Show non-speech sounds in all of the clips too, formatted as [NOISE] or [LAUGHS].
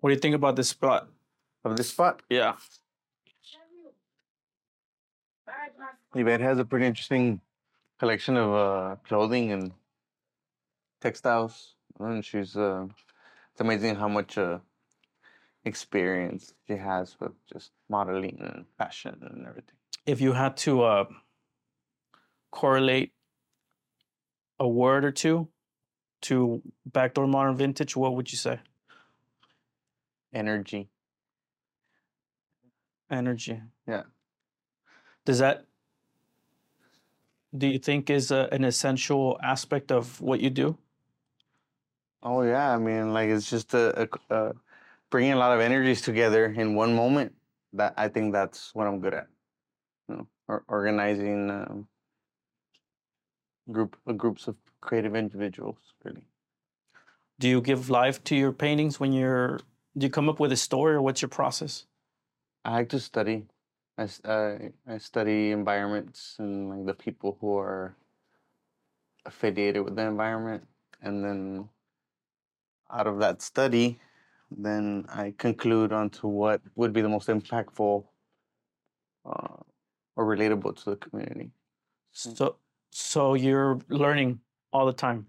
What do you think about this spot? Of this spot, Yeah. Yvette has a pretty interesting collection of uh, clothing and textiles, and she's uh, it's amazing how much uh, experience she has with just modeling and fashion and everything. If you had to uh, correlate a word or two to backdoor modern vintage, what would you say? Energy. Energy. Yeah. Does that do you think is a, an essential aspect of what you do? Oh yeah, I mean, like it's just a, a, a bringing a lot of energies together in one moment. That I think that's what I'm good at. You know, or, organizing um, group uh, groups of creative individuals. Really, Do you give life to your paintings when you're do you come up with a story or what's your process? I like to study. I I study environments and like the people who are affiliated with the environment, and then out of that study, then I conclude onto what would be the most impactful uh, or relatable to the community. So so you're learning all the time.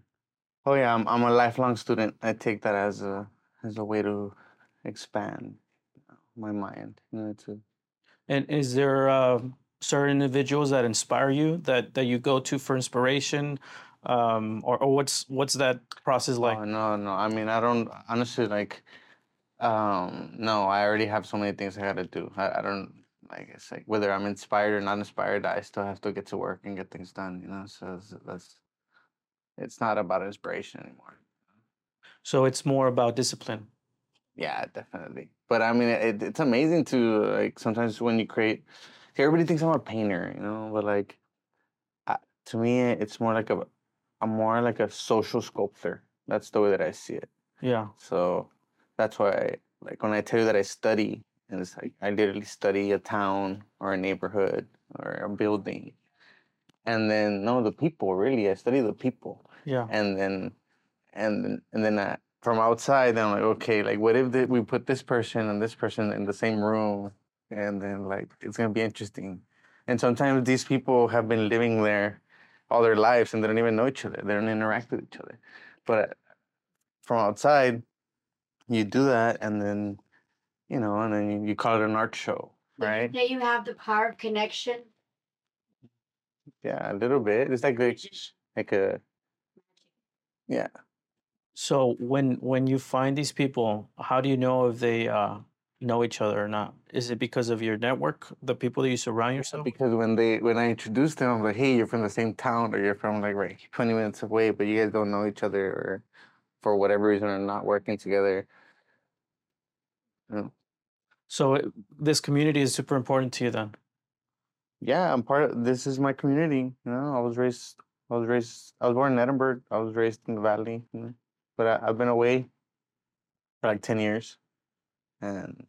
Oh yeah, I'm I'm a lifelong student. I take that as a as a way to expand my mind. You know, to And is there uh, certain individuals that inspire you that that you go to for inspiration, um, or, or what's what's that process like? Oh no, no. I mean, I don't honestly like. Um, no, I already have so many things I gotta do. I, I don't like. It's like whether I'm inspired or not inspired, I still have to get to work and get things done. You know, so it's, that's. It's not about inspiration anymore. So it's more about discipline. Yeah, definitely. But I mean, it, it's amazing to like sometimes when you create. Everybody thinks I'm a painter, you know, but like, I, to me, it's more like a. I'm more like a social sculptor. That's the way that I see it. Yeah. So that's why, I, like, when I tell you that I study, and it's like I literally study a town or a neighborhood or a building, and then no, the people. Really, I study the people, Yeah. and then, and then, and then I, from outside, I'm like, okay, like, what if the, we put this person and this person in the same room, and then like it's gonna be interesting. And sometimes these people have been living there all their lives and they don't even know each other. They don't interact with each other. But uh, from outside, you do that, and then you know, and then you, you call it an art show, right? That you have the power of connection. Yeah, a little bit. It's like like, like a yeah. So when when you find these people, how do you know if they uh, know each other or not? Is it because of your network, the people that you surround yourself? with? Because when they when I introduce them, I'm like, hey, you're from the same town, or you're from like right 20 minutes away, but you guys don't know each other, or for whatever reason are not working together. You So it, this community is super important to you then. yeah, I'm part of this is my community. You know, I was raised I was raised I was born in Edinburg. I was raised in the valley, you know, but I, I've been away for like 10 years. And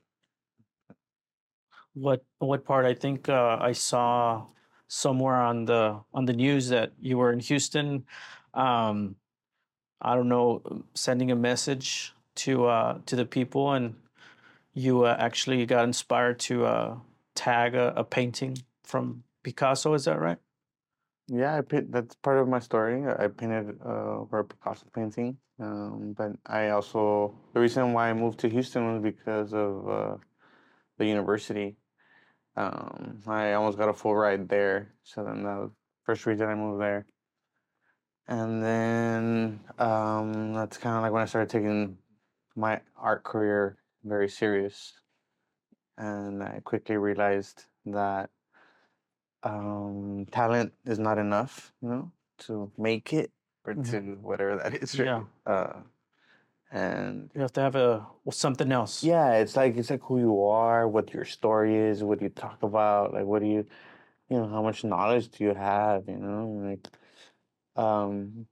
What what part? I think uh, I saw somewhere on the on the news that you were in Houston. Um, I don't know, sending a message to uh, to the people, and you uh, actually got inspired to uh, tag a, a painting from Picasso. Is that right? Yeah, I paint, that's part of my story. I painted uh, for a Picasso painting. Um, but I also the reason why I moved to Houston was because of uh, the university. Um, I almost got a full ride there, so then that was the first reason I moved there. And then um, that's kind of like when I started taking my art career very serious, and I quickly realized that um, talent is not enough, you know, to make it or Mhm. to whatever that [LAUGHS] is. Right? Yeah. Uh, and You have to have a well, something else. yeah, it's like it's like who you are, what your story is, what you talk about, like what do you, you know, how much knowledge do you have, you know, like, um,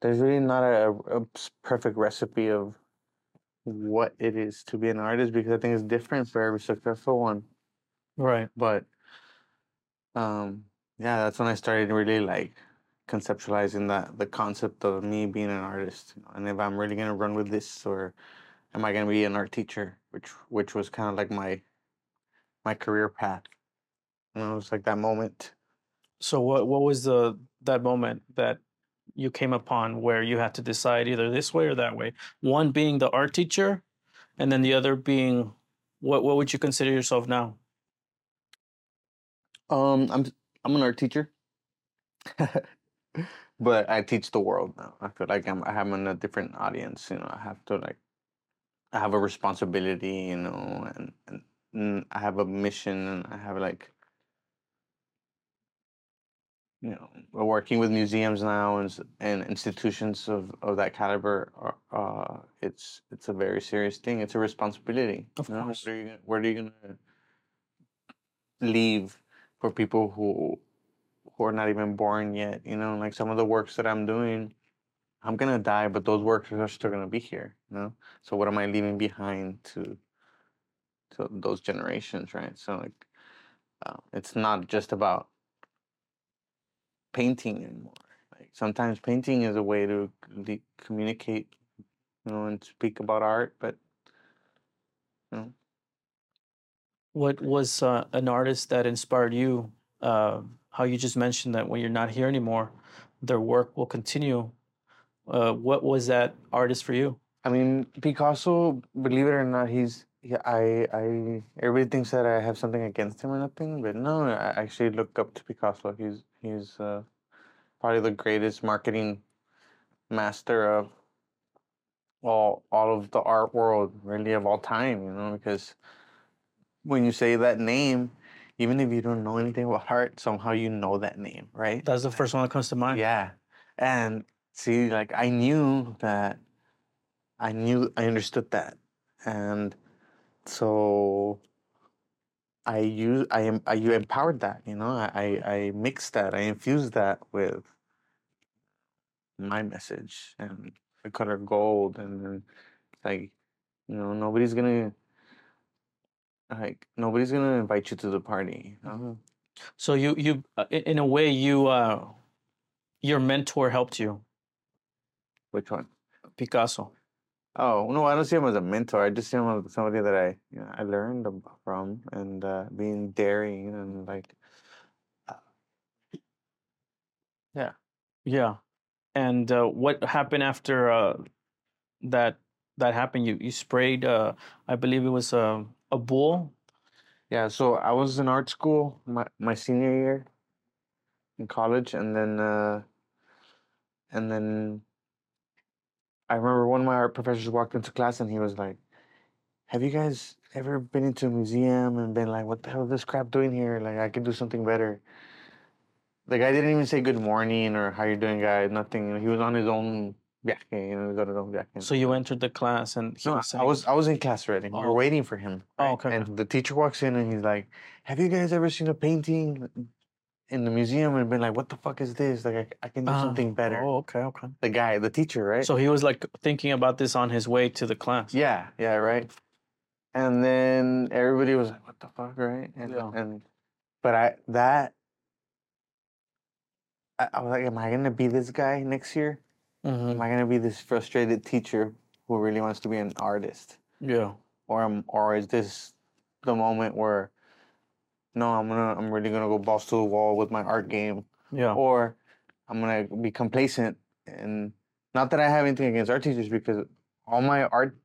there's really not a perfect recipe of what it is to be an artist because I think it's different for every successful one. Right. But, um, yeah, that's when I started really like conceptualizing that the concept of me being an artist, you know, and if I'm really gonna run with this or am I gonna be an art teacher? Which which was kind of like my my career path. And it was like that moment. So what what was the that moment that you came upon where you had to decide either this way or that way? One being the art teacher, and then the other being what what would you consider yourself now? Um, I'm I'm an art teacher, [LAUGHS] but I teach the world now. I feel like I'm I have a different audience. You know, I have to like, I have a responsibility. You know, and and, and I have a mission, and I have like, you know, we're working with museums now and and institutions of of that caliber. are, Uh, it's it's a very serious thing. It's a responsibility. Of you know? course. Where are you where are you gonna leave for people who who are not even born yet. You know, like some of the works that I'm doing, I'm gonna die, but those works are still gonna be here. You know, so what am I leaving behind to to those generations, right? So like, uh, it's not just about painting anymore. Like sometimes painting is a way to le- communicate, you know, and speak about art, but you know, What was uh, an artist that inspired you? Uh, how you just mentioned that when you're not here anymore, their work will continue. Uh, what was that artist for you? I mean, Picasso, believe it or not, he's he, I I everybody thinks that I have something against him or nothing, but no, I actually look up to Picasso. He's he's uh, probably the greatest marketing master of all all of the art world, really of all time. You know, because when you say that name, even if you don't know anything about art, somehow you know that name, right? That's the first one that comes to mind. Yeah. And see, like I knew that I knew I understood that. And so I use I am I you empowered that, you know. I, I I mixed that, I infused that with my message and the color gold and then like you know, nobody's gonna like nobody's gonna invite you to the party. Know? So you you uh, i- in a way you uh, your mentor helped you, Which one? Picasso. Oh no, I don't see him as a mentor. I just see him as somebody that I you know, I learned ab- from and uh, being daring and like Yeah. Yeah. And uh, what happened after uh, that that happened? You you sprayed uh, I believe it was a a bull. yeah. So I was in art school my my senior year in college, and then uh, and then I remember one of my art professors walked into class and he was like, "Have you guys ever been into a museum and been like, what the hell is this crap doing here? Like I could do something better." The guy didn't even say good morning or how you doing, guys. Nothing. He was on his own viaje, you know, he was on his viaje. So you entered the class and he No, was I was I was in class already. We were Oh. waiting for him. Oh, right? okay, okay. And the teacher walks in and he's like, "Have you guys ever seen a painting in the museum?" And been like, "What the fuck is this? Like, I, I can do "Ah, something better." Oh, okay, okay. The guy, the teacher, right? So he was like thinking about this on his way to the class. yeah, yeah, right. And then everybody was like, "What the fuck?" Right? And Yeah. and but I that I, I was like, "Am I gonna be this guy next year? Mhm. Am I gonna be this frustrated teacher who really wants to be an artist?" Yeah. or am or is this the moment where no i'm gonna i'm really gonna go balls to the wall with my art game Yeah. or i'm gonna be complacent and not that i have anything against art teachers because all my art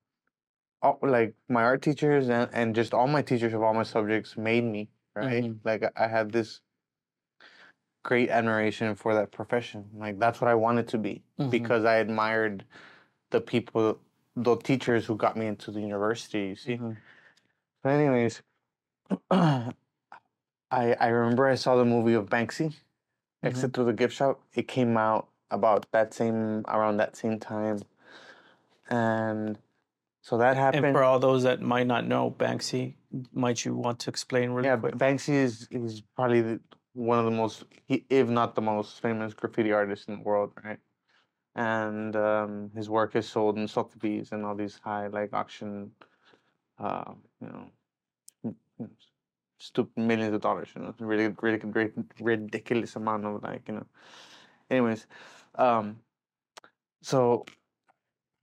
all, like my art teachers and, and just all my teachers of all my subjects made me right Mhm. like I- i had this great admiration for that profession like that's what i wanted to be Mhm. because i admired the people the teachers who got me into the university you see Mhm. so anyways, [CLEARS THROAT] I I remember I saw the movie of Banksy, Exit Through the Gift Shop. It came out about that same around that same time, and so that happened. And for all those that might not know Banksy, might you want to explain really yeah, quick? Banksy is is probably the, one of the most, if not the most famous graffiti artist in the world, right? And um, his work is sold in Sotheby's and all these high like auction, uh, you know, stupid millions of dollars. You know, really, really, great, ridiculous amount of like you know. Anyways, um, so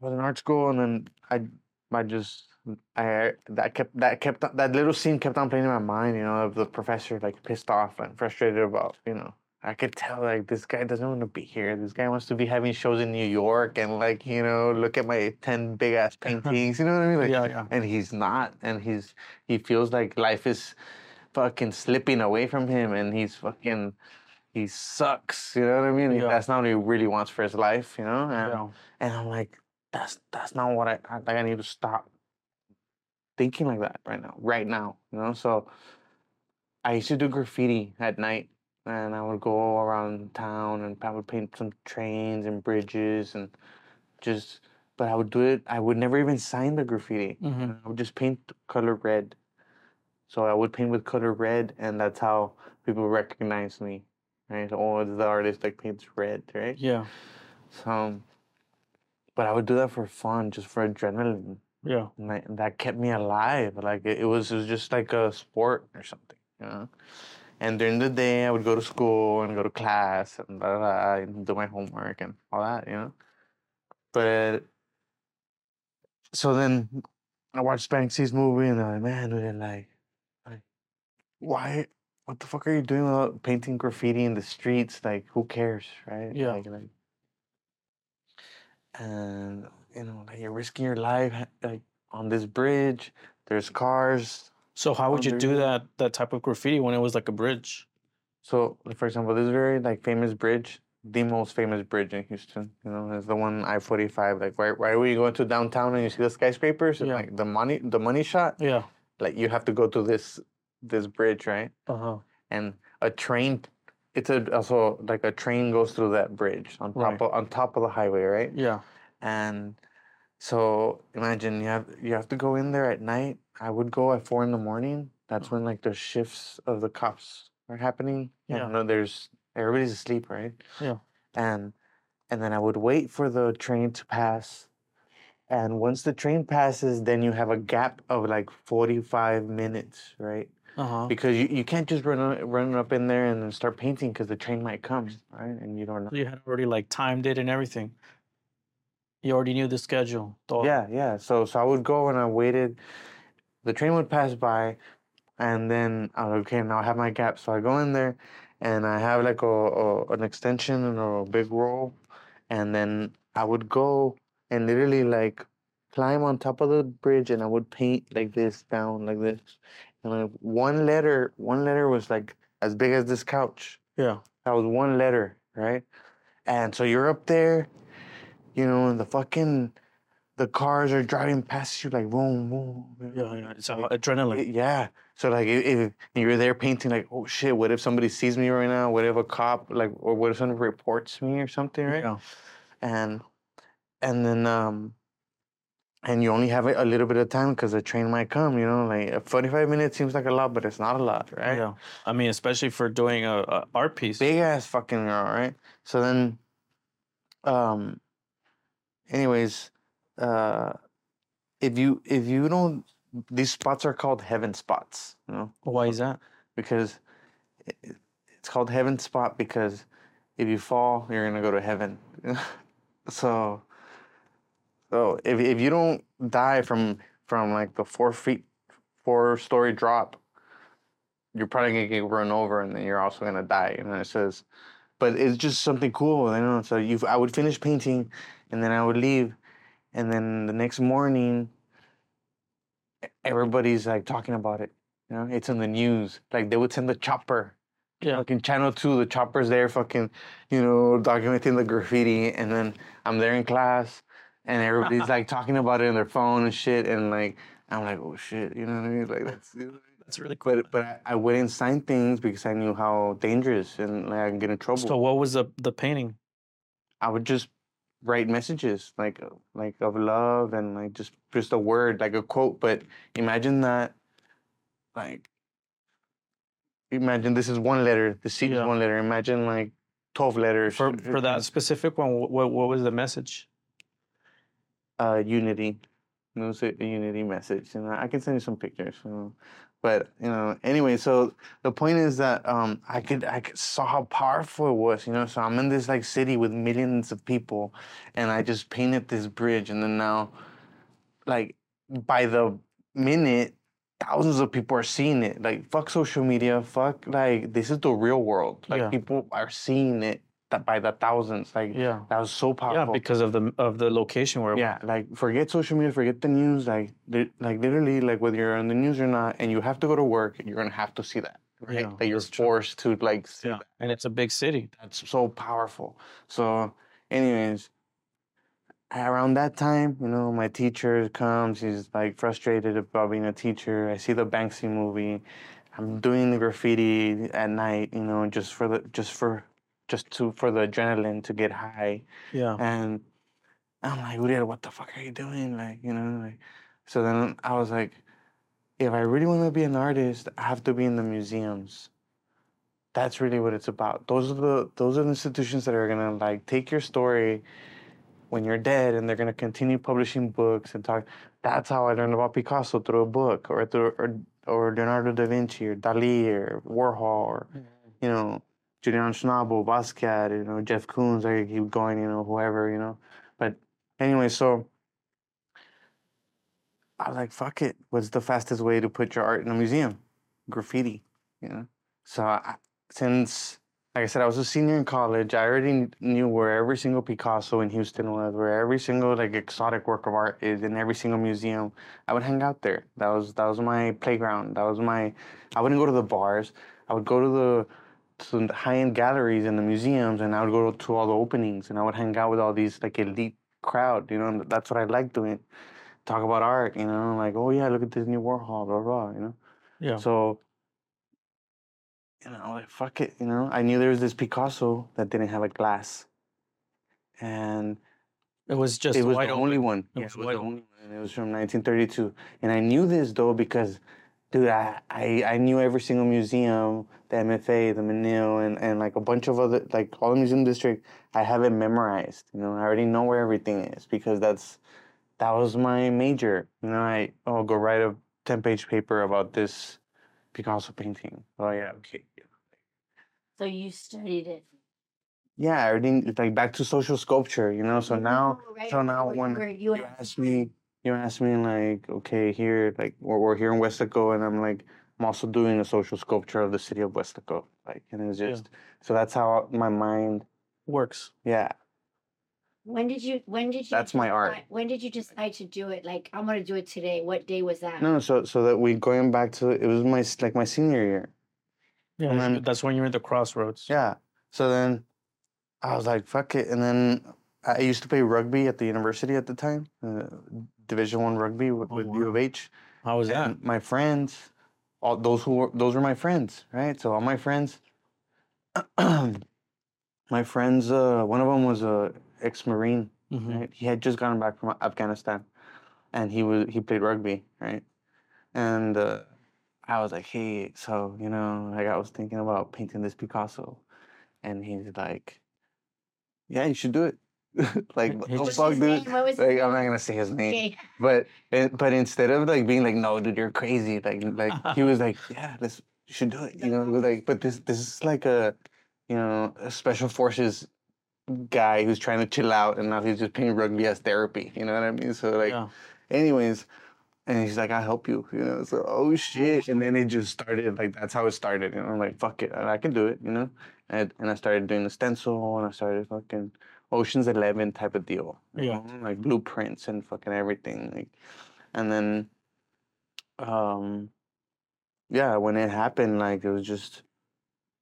I was in art school and then I I just I that kept that kept that little scene kept on playing in my mind, you know, of the professor like pissed off and frustrated about, you know. I could tell like this guy doesn't want to be here. This guy wants to be having shows in New York and like, you know, look at my 10 big ass [LAUGHS] paintings, you know what I mean? Like, yeah, yeah. and he's not and he's he feels like life is fucking slipping away from him and he's fucking he sucks, you know what I mean? Yeah. That's not what he really wants for his life, you know? And, Yeah. and I'm like, that's that's not what I I like I need to stop thinking like that right now, right now, you know? So I used to do graffiti at night and I would go around town and I would paint some trains and bridges and just but I would do it I would never even sign the graffiti. hmm I would just paint color red. So I would paint with color red and that's how people recognize me. Right? Oh, it's the artist that paints red, right? Yeah. So but I would do that for fun, just for adrenaline. Yeah. And that, that kept me alive. Like it, it was it was just like a sport or something, you know. And during the day, I would go to school and go to class and blah, blah, blah, and do my homework and all that, you know. But so then I watched Banksy's movie and I'm like, man, dude, like, like, why? What the fuck are you doing without painting graffiti in the streets? Like, who cares, right? Yeah. Like, like, and you know, like you're risking your life, like on this bridge. There's cars. So how would you do that that type of graffiti when it was like a bridge? So, for example, this very like famous bridge, the most famous bridge in Houston. You know, is the one I forty five. Like right, right where you go into downtown and you see the skyscrapers, and, Yeah. like the money, the money shot. Yeah. Like you have to go to this this bridge, right? Uh huh. And a train. It's a also like a train goes through that bridge on top Right. of on top of the highway, right? Yeah. And so imagine you have you have to go in there at night. I would go at four in the morning. That's when like the shifts of the cops are happening. Yeah. And then there's everybody's asleep, right? Yeah. And and then I would wait for the train to pass. And once the train passes, then you have a gap of like 45 minutes, right? Uh huh. Because you, you can't just run run up in there and then start painting because the train might come, right? And you don't know. So you had already like timed it and everything. You already knew the schedule. Yeah, yeah. So so I would go and I waited. The train would pass by, and then I would, okay, now I have my gap. So I go in there, and I have like a, a an extension and a big roll, and then I would go and literally like climb on top of the bridge, and I would paint like this down like this, and like one letter, one letter was like as big as this couch. Yeah. That was one letter, right? And so you're up there, you know, and the fucking the cars are driving past you like boom, boom. Yeah. Yeah. It's Like, adrenaline. yeah. So like if, if you're there painting like, oh shit, what if somebody sees me right now? What if a cop like or what if someone reports me or something, right? Yeah. And and then um and you only have a, little bit of time because the train might come, you know, like 45 minutes seems like a lot, but it's not a lot, right? Yeah. I mean, especially for doing a, a art piece. big ass fucking girl, right? So then, um, anyways, uh, if you if you don't, these spots are called heaven spots, you know, Why is that? because it, it- it's called heaven spot because if you fall, you're gonna go to heaven. [LAUGHS] so, so if if you don't die from from like the four feet, four story drop, you're probably gonna get run over and then you're also gonna die. And then it says, but it's just something cool, you know. So you, I would finish painting, and then I would leave, and then the next morning, everybody's like talking about it. You know, it's in the news. Like they would send the chopper. Yeah. Fucking channel two, the chopper's there, fucking, you know, documenting the graffiti, and then I'm there in class, and everybody's [LAUGHS] like talking about it on their phone and shit, and like I'm like, oh shit, you know what I mean? Like that's. That's really cool. But but I, I wouldn't sign things because I knew how dangerous and like I can get in trouble. So what was the the painting? I would just write messages like uh, like of love and like just just a word like a quote. But imagine that, like, imagine this is one letter. The C Yeah. is one letter. Imagine like twelve letters For for that specific one, what what was the message? uh, unity. It was a, a unity message, and I can send you some pictures. Know. But you know, anyway, so the point is that um, I could I could saw how powerful it was. You know, so I'm in this like city with millions of people, and I just painted this bridge, and then now, like by the minute, thousands of people are seeing it. Like fuck social media, fuck like this is the real world. Like Yeah. people are seeing it th- by the thousands. Like Yeah. that was so powerful. Yeah, because of the of the location where. Yeah, like forget social media, forget the news. Like, like literally, like whether you're on the news or not, and you have to go to work, you're gonna have to see that, right? Yeah, like you're that's true. forced to like see Yeah. that. And it's a big city. That's so powerful. So, anyways, around that time, you know, my teacher comes. He's like frustrated about being a teacher. I see the Banksy movie. I'm doing the graffiti at night, you know, just for the just for just to for the adrenaline to get high. Yeah. And I'm like, Uriel, what the fuck are you doing? Like, you know, like, so then I was like, if I really want to be an artist, I have to be in the museums. That's really what it's about. Those are the those are the institutions that are gonna like take your story when you're dead, and they're gonna continue publishing books and talk. That's how I learned about Picasso through a book, or through or, or Leonardo da Vinci, or Dali, or Warhol, or mm-hmm. you know, Julian Schnabel, Basquiat, you know, Jeff Koons, I could keep going, you know, whoever, you know. But anyway, so I was like, fuck it. What's the fastest way to put your art in a museum? Graffiti, you know? So I, since, like I said, I was a senior in college, I already knew where every single Picasso in Houston was, where every single like exotic work of art is in every single museum. I would hang out there. That was that was my playground. That was my I wouldn't go to the bars. I would go to the to the high-end galleries and the museums and I would go to all the openings and I would hang out with all these like elite crowd, you know, and that's what I like doing. Talk about art, you know, like, oh yeah, look at this new Warhol, blah blah, you know. Yeah. So you know, like fuck it, you know. I knew there was this Picasso that didn't have a glass. And It was just it was the open. only one. It Yeah, was it was the only one, and it was from 1932. And I knew this though because, dude, I, I, I knew every single museum, the MFA, the Menil, and, and like a bunch of other, like all the museum district. I have it memorized. You know, I already know where everything is because that's that was my major. You know, I oh go write a 10 page paper about this Picasso painting. Oh yeah, okay. So you studied it. Yeah, I already like back to social sculpture. You know, so now. Oh, right, so now when you you ask me you ask me like okay here like we're, we're here in Weslaco, and i'm like i'm also doing a social sculpture of the city of Weslaco. like and it's Yeah. just so that's how my mind Works. yeah When did you? When did you? That's my art. When did you decide to do it? Like I'm gonna do it today. What day was that? no so so that we going back to it was my like my senior year Yeah. And then- that's when you're at the crossroads. yeah so then i was like fuck it and then i used to play rugby at the university at the time uh, division one rugby with, Oh, with u of h How was that? My friends, all those who were those were my friends, right? So all my friends, [CLEARS THROAT] my friends. Uh, one of them was a ex-marine. Mhm. Right? He had just gotten back from Afghanistan, and he was he played rugby, right? And uh, I was like, hey, so you know, like I was thinking about painting this Picasso, and he's like, yeah, you should do it. [LAUGHS] like, what the fuck, dude? Like, I'm not gonna say his name. Okay. But but instead of like being like, no, dude, you're crazy. Like like he [LAUGHS] was like, yeah, let's you should do it. You know, like but this this is like a you know a special forces guy who's trying to chill out, and now he's just playing rugby as therapy. You know what I mean? So like, yeah. anyways. And he's like, I'll help you, you know. So, oh shit. And then it just started, like, that's how it started. And I'm like, fuck it, I can do it, you know. And, and I started doing the stencil and I started fucking Ocean's Eleven type of deal. Yeah. know, Like blueprints and fucking everything. Like, and then, um, yeah, when it happened, like, it was just,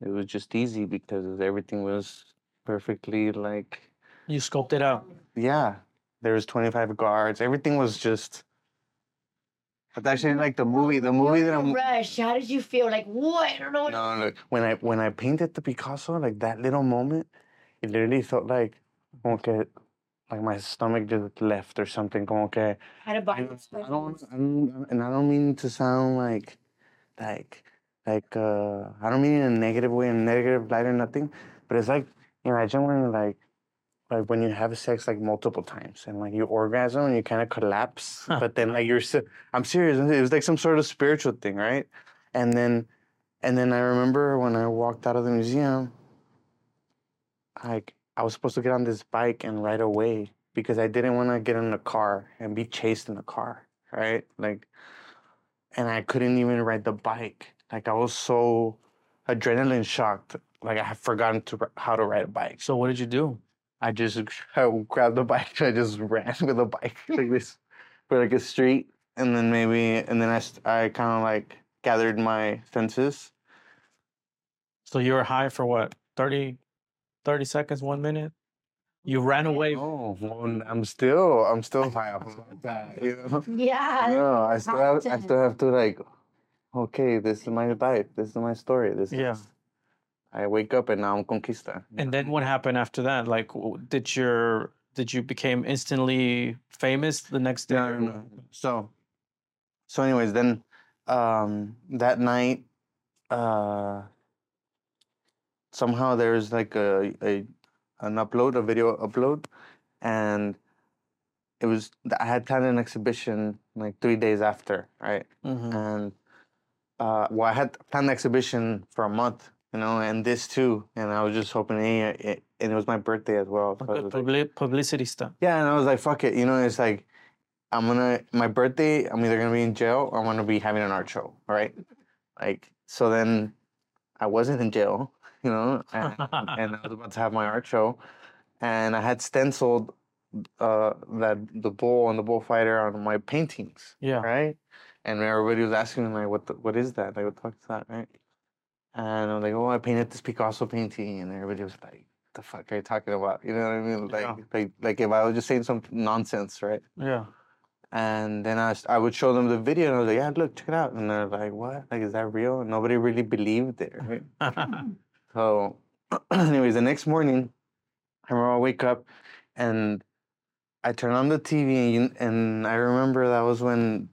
it was just easy because everything was perfectly, like, You scoped it out. yeah. There was 25 guards. Everything was just. But actually, like the movie, the movie that I'm. Rush. How did you feel? Like what? I don't know. what- No, look, when I when I painted the Picasso, like that little moment, it literally felt like, okay, like my stomach just left or something. Como que Had a I body. don't, I don't, I don't, and I don't mean to sound like, like, like, uh, I don't mean in a negative way, in a negative light or nothing, but it's like, imagine when like, like when you have sex like multiple times and like you orgasm and you kind of collapse, Huh. but then like you're, si- I'm serious, it was like some sort of spiritual thing, right? And then, and then I remember when I walked out of the museum, like I was supposed to get on this bike and ride away because I didn't want to get in the car and be chased in the car. right? Like, and I couldn't even ride the bike. Like I was so adrenaline shocked. Like I had forgotten to how to ride a bike. So what did you do? I just [LAUGHS] I grabbed the bike and I just ran with the bike like this for like a street, and then maybe and then I I kind of like gathered my senses. So you were high for what? 30, 30 seconds, one minute? You ran away. Oh, well, n- I'm still I'm still high off of that. You know? Yeah. No, I still have I still have to like. Okay, this is my life. This is my story. This Yeah. is. I wake up and now I'm conquista. And then what happened after that? Like, did your did you became instantly famous the next day? No, no, no. So, so anyways, then um, that night, uh, somehow there's like a, a an upload, a video upload, and it was I had planned an exhibition like three days after, right? Mhm. And uh, well, I had planned the exhibition for a month, you know, and this too, and I was just hoping, hey, it, and it was my birthday as well. so Good was like, publicity stuff. yeah, and I was like, fuck it. You know, it's like, I'm gonna, my birthday, I'm either gonna be in jail or I'm gonna be having an art show, right? Like, so then I wasn't in jail, you know, and, [LAUGHS] and I was about to have my art show. And I had stenciled uh, that the bull and the bullfighter on my paintings, Yeah. right? And everybody was asking me, like, what, the, what is that? Like, what the fuck is that, right? And I'm like, oh, I painted this Picasso painting. And everybody was like, the fuck are you talking about? You know what I mean? Like, Yeah. like, like if I was just saying some nonsense, right? Yeah. And then I, I would show them the video and I was like, yeah, look, check it out. And they're like, what? Like, is that real? And nobody really believed it, right? [LAUGHS] So, [CLEARS THROAT] anyways, the next morning, I remember I wake up and I turn on the TV and, you, and I remember that was when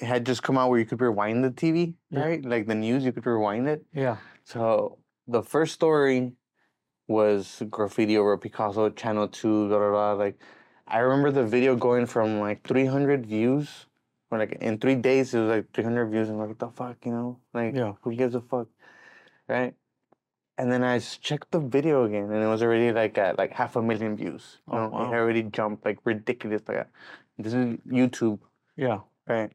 had just come out where you could rewind the TV, Yeah. right? Like the news, you could rewind it. yeah. So the first story was graffiti over Picasso, Channel 2, blah, blah, blah. Like, I remember the video going from like 300 views, or like in three days, it was like 300 views. And I'm like, what the fuck, you know? Like, Yeah. who gives a fuck? Right? And then I checked the video again, and it was already like at like half a million views. You Oh, know, wow. it already jumped like ridiculous. Like, this is YouTube, Yeah. right?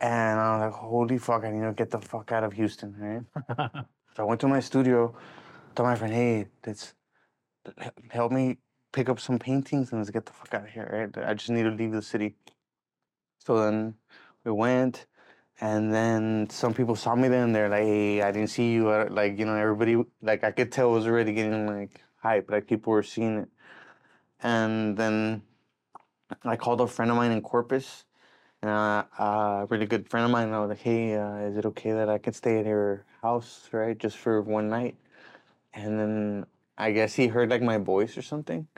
And I was like, holy fuck, I need to get the fuck out of Houston, right? [LAUGHS] So I went to my studio, told my friend, hey, let's help me pick up some paintings and let's get the fuck out of here, right? I just need to leave the city. So then we went, and then some people saw me there and they're like, hey, I didn't see you. Like, you know, everybody, like, I could tell it was already getting like hype, like people were seeing it. And then I called a friend of mine in Corpus, and uh, a really good friend of mine. I was like, "Hey, uh, is it okay that I could stay at your house, right, just for one night?" And then I guess he heard like my voice or something,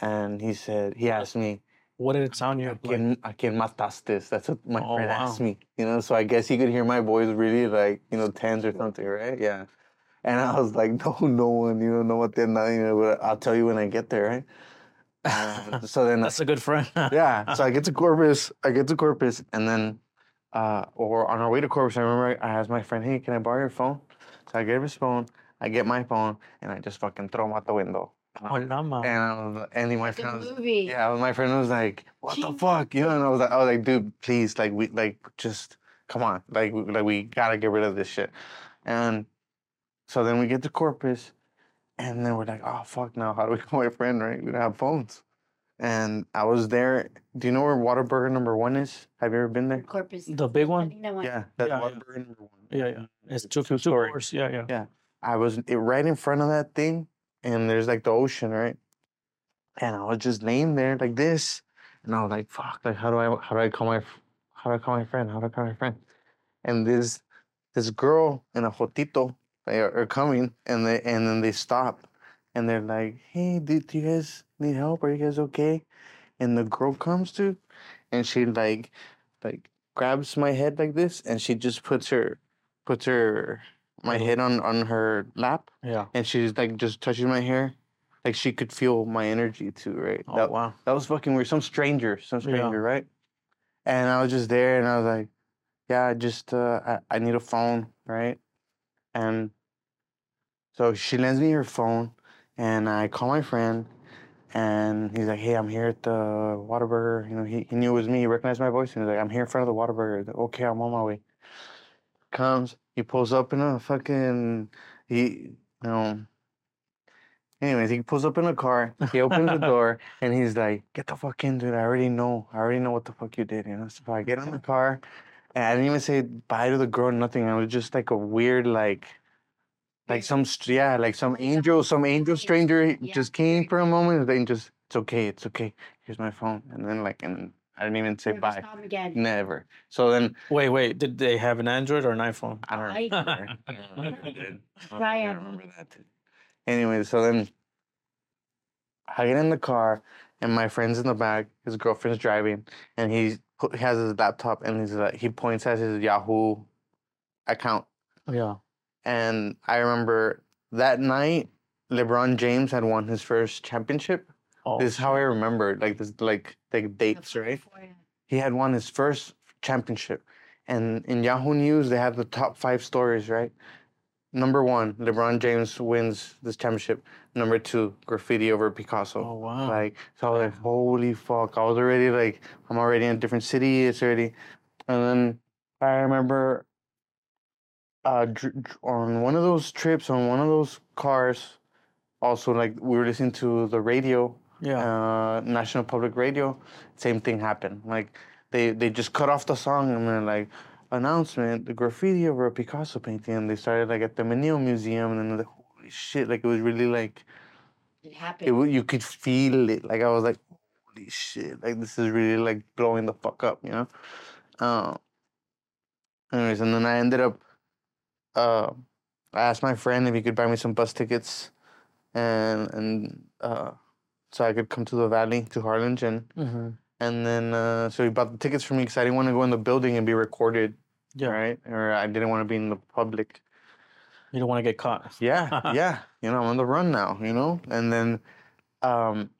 and he said he asked me, what did it sound you like? quién, a quién mataste?" That's what my Oh, friend wow. asked me. You know, so I guess he could hear my voice really like you know tense or something, right? Yeah. And I was like, [LAUGHS] "No, no one, you know, no one, you know, but I'll tell you when I get there, right?" And so then [LAUGHS] That's a good friend. [LAUGHS] yeah. So I get to Corpus. I get to Corpus, and then, uh, or on our way to Corpus, I remember I asked my friend, "Hey, can I borrow your phone?" So I gave his phone. I get my phone, and I just fucking throw him out the window. Oh. And I was, and my friend was, yeah, my friend was like, "What the fuck?" You know, and I was like, "I was like, dude, please, like, we, like, just come on, like, we, like, we gotta get rid of this shit." And so then we get to Corpus, and then we're like, "Oh fuck, now how do we [LAUGHS] call my friend? Right? We don't have phones." And I was there. Do you know where Whataburger number one is? Have you ever been there? Corpus. the big I one? think that one. Yeah, that's Yeah, yeah. Whataburger number one. Yeah, yeah. It's two, two two-story. floors. Yeah, yeah. Yeah. I was i- right in front of that thing, and there's like the ocean, right? And I was just laying there like this, and I was like, "Fuck! Like, how do I how do I call my f- how do I call my friend? How do I call my friend?" And this this girl and a jotito they are, are coming, and they and then they stop, and they're like, "Hey, do, do you guys need help? Are you guys okay?" And the girl comes to, and she like like grabs my head like this, and she just puts her puts her my head on on her lap Yeah. and she's like just touching my hair like she could feel my energy too right Oh, that, wow. that was fucking weird some stranger some Yeah. stranger right and i was just there and i was like yeah i just uh I, I need a phone right and so she lends me her phone and i call my friend and he's like, "Hey, I'm here at the Whataburger." You know, he, he knew it was me. He recognized my voice, and he's like, "I'm here in front of the Whataburger." He's like, okay, I'm on my way. Comes, he pulls up in a fucking he, you know. Anyways, he pulls up in a car. He opens the door, [LAUGHS] and he's like, "Get the fuck in, dude! I already know. I already know what the fuck you did." You know, so I get in the car, and I didn't even say bye to the girl, nothing. It was just like a weird, like, like some, yeah, like some angel, some angel stranger Yeah. just came for a moment, and then just, it's okay, it's okay. Here's my phone, and then like, and I didn't even say Never bye. saw him again. Never. So then Wait, wait. Did they have an Android or an iPhone? I don't I- remember. [LAUGHS] I don't remember. I did. I Try don't it. remember that. Too. Anyway, so then I get in the car, and my friend's in the back. His girlfriend's driving, and he he has his laptop, and he's like, he points at his Yahoo account. Yeah. And I remember that night, LeBron James had won his first championship. Oh, this is how I remember, like this, like like dates, right? he had won his first championship. And in Yahoo News, they had the top five stories, right? Number one, LeBron James wins this championship. Number two, graffiti over Picasso. Oh wow. Like, so I was like, holy fuck. I was already like, I'm already in a different city. It's already. And then I remember uh, on one of those trips, on one of those cars, also like we were listening to the radio yeah. uh, National Public Radio, same thing happened. Like they they just cut off the song and they're like announcement, the graffiti over a Picasso painting, and they started like at the Menil Museum, and then the holy shit, like it was really like It it, happened. wa- you could feel it. Like I was like, holy shit, like this is really like blowing the fuck up, you know. Uh, anyways, and then I ended up. Uh, I asked my friend if he could buy me some bus tickets, and and uh, so I could come to the valley to Harlingen. hmm And then uh, so he bought the tickets for me because I didn't want to go in the building and be recorded, Yeah. right? Or I didn't want to be in the public. You don't want to get caught. Yeah, [LAUGHS] yeah. You know, I'm on the run now. You know, and then, um.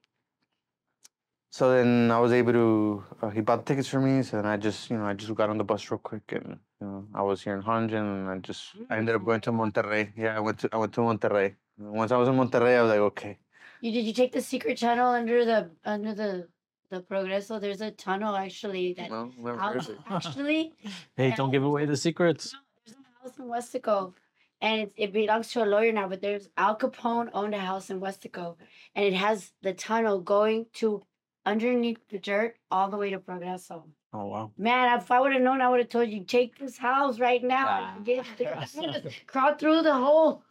So then I was able to. Uh, he bought the tickets for me, so then I just, you know, I just got on the bus real quick, and you know, I was here in Harlingen, and I just, I ended up going to Monterrey. Yeah, I went to, I went to Monterrey. Once I was in Monterrey, I was like, okay. You did you take the secret channel under the under the the Progreso? There's a tunnel actually that No, never out, heard of it. actually [LAUGHS] Hey, don't give away the secrets. There's a house in Weslaco, and it, it belongs to a lawyer now. But there's Al Capone owned a house in Weslaco, and it has the tunnel going to underneath the dirt all the way to Progreso. Oh wow. Man, if I would have known, I would have told you take this house right now. Ah. and Get [LAUGHS] [LAUGHS] crawl through the hole.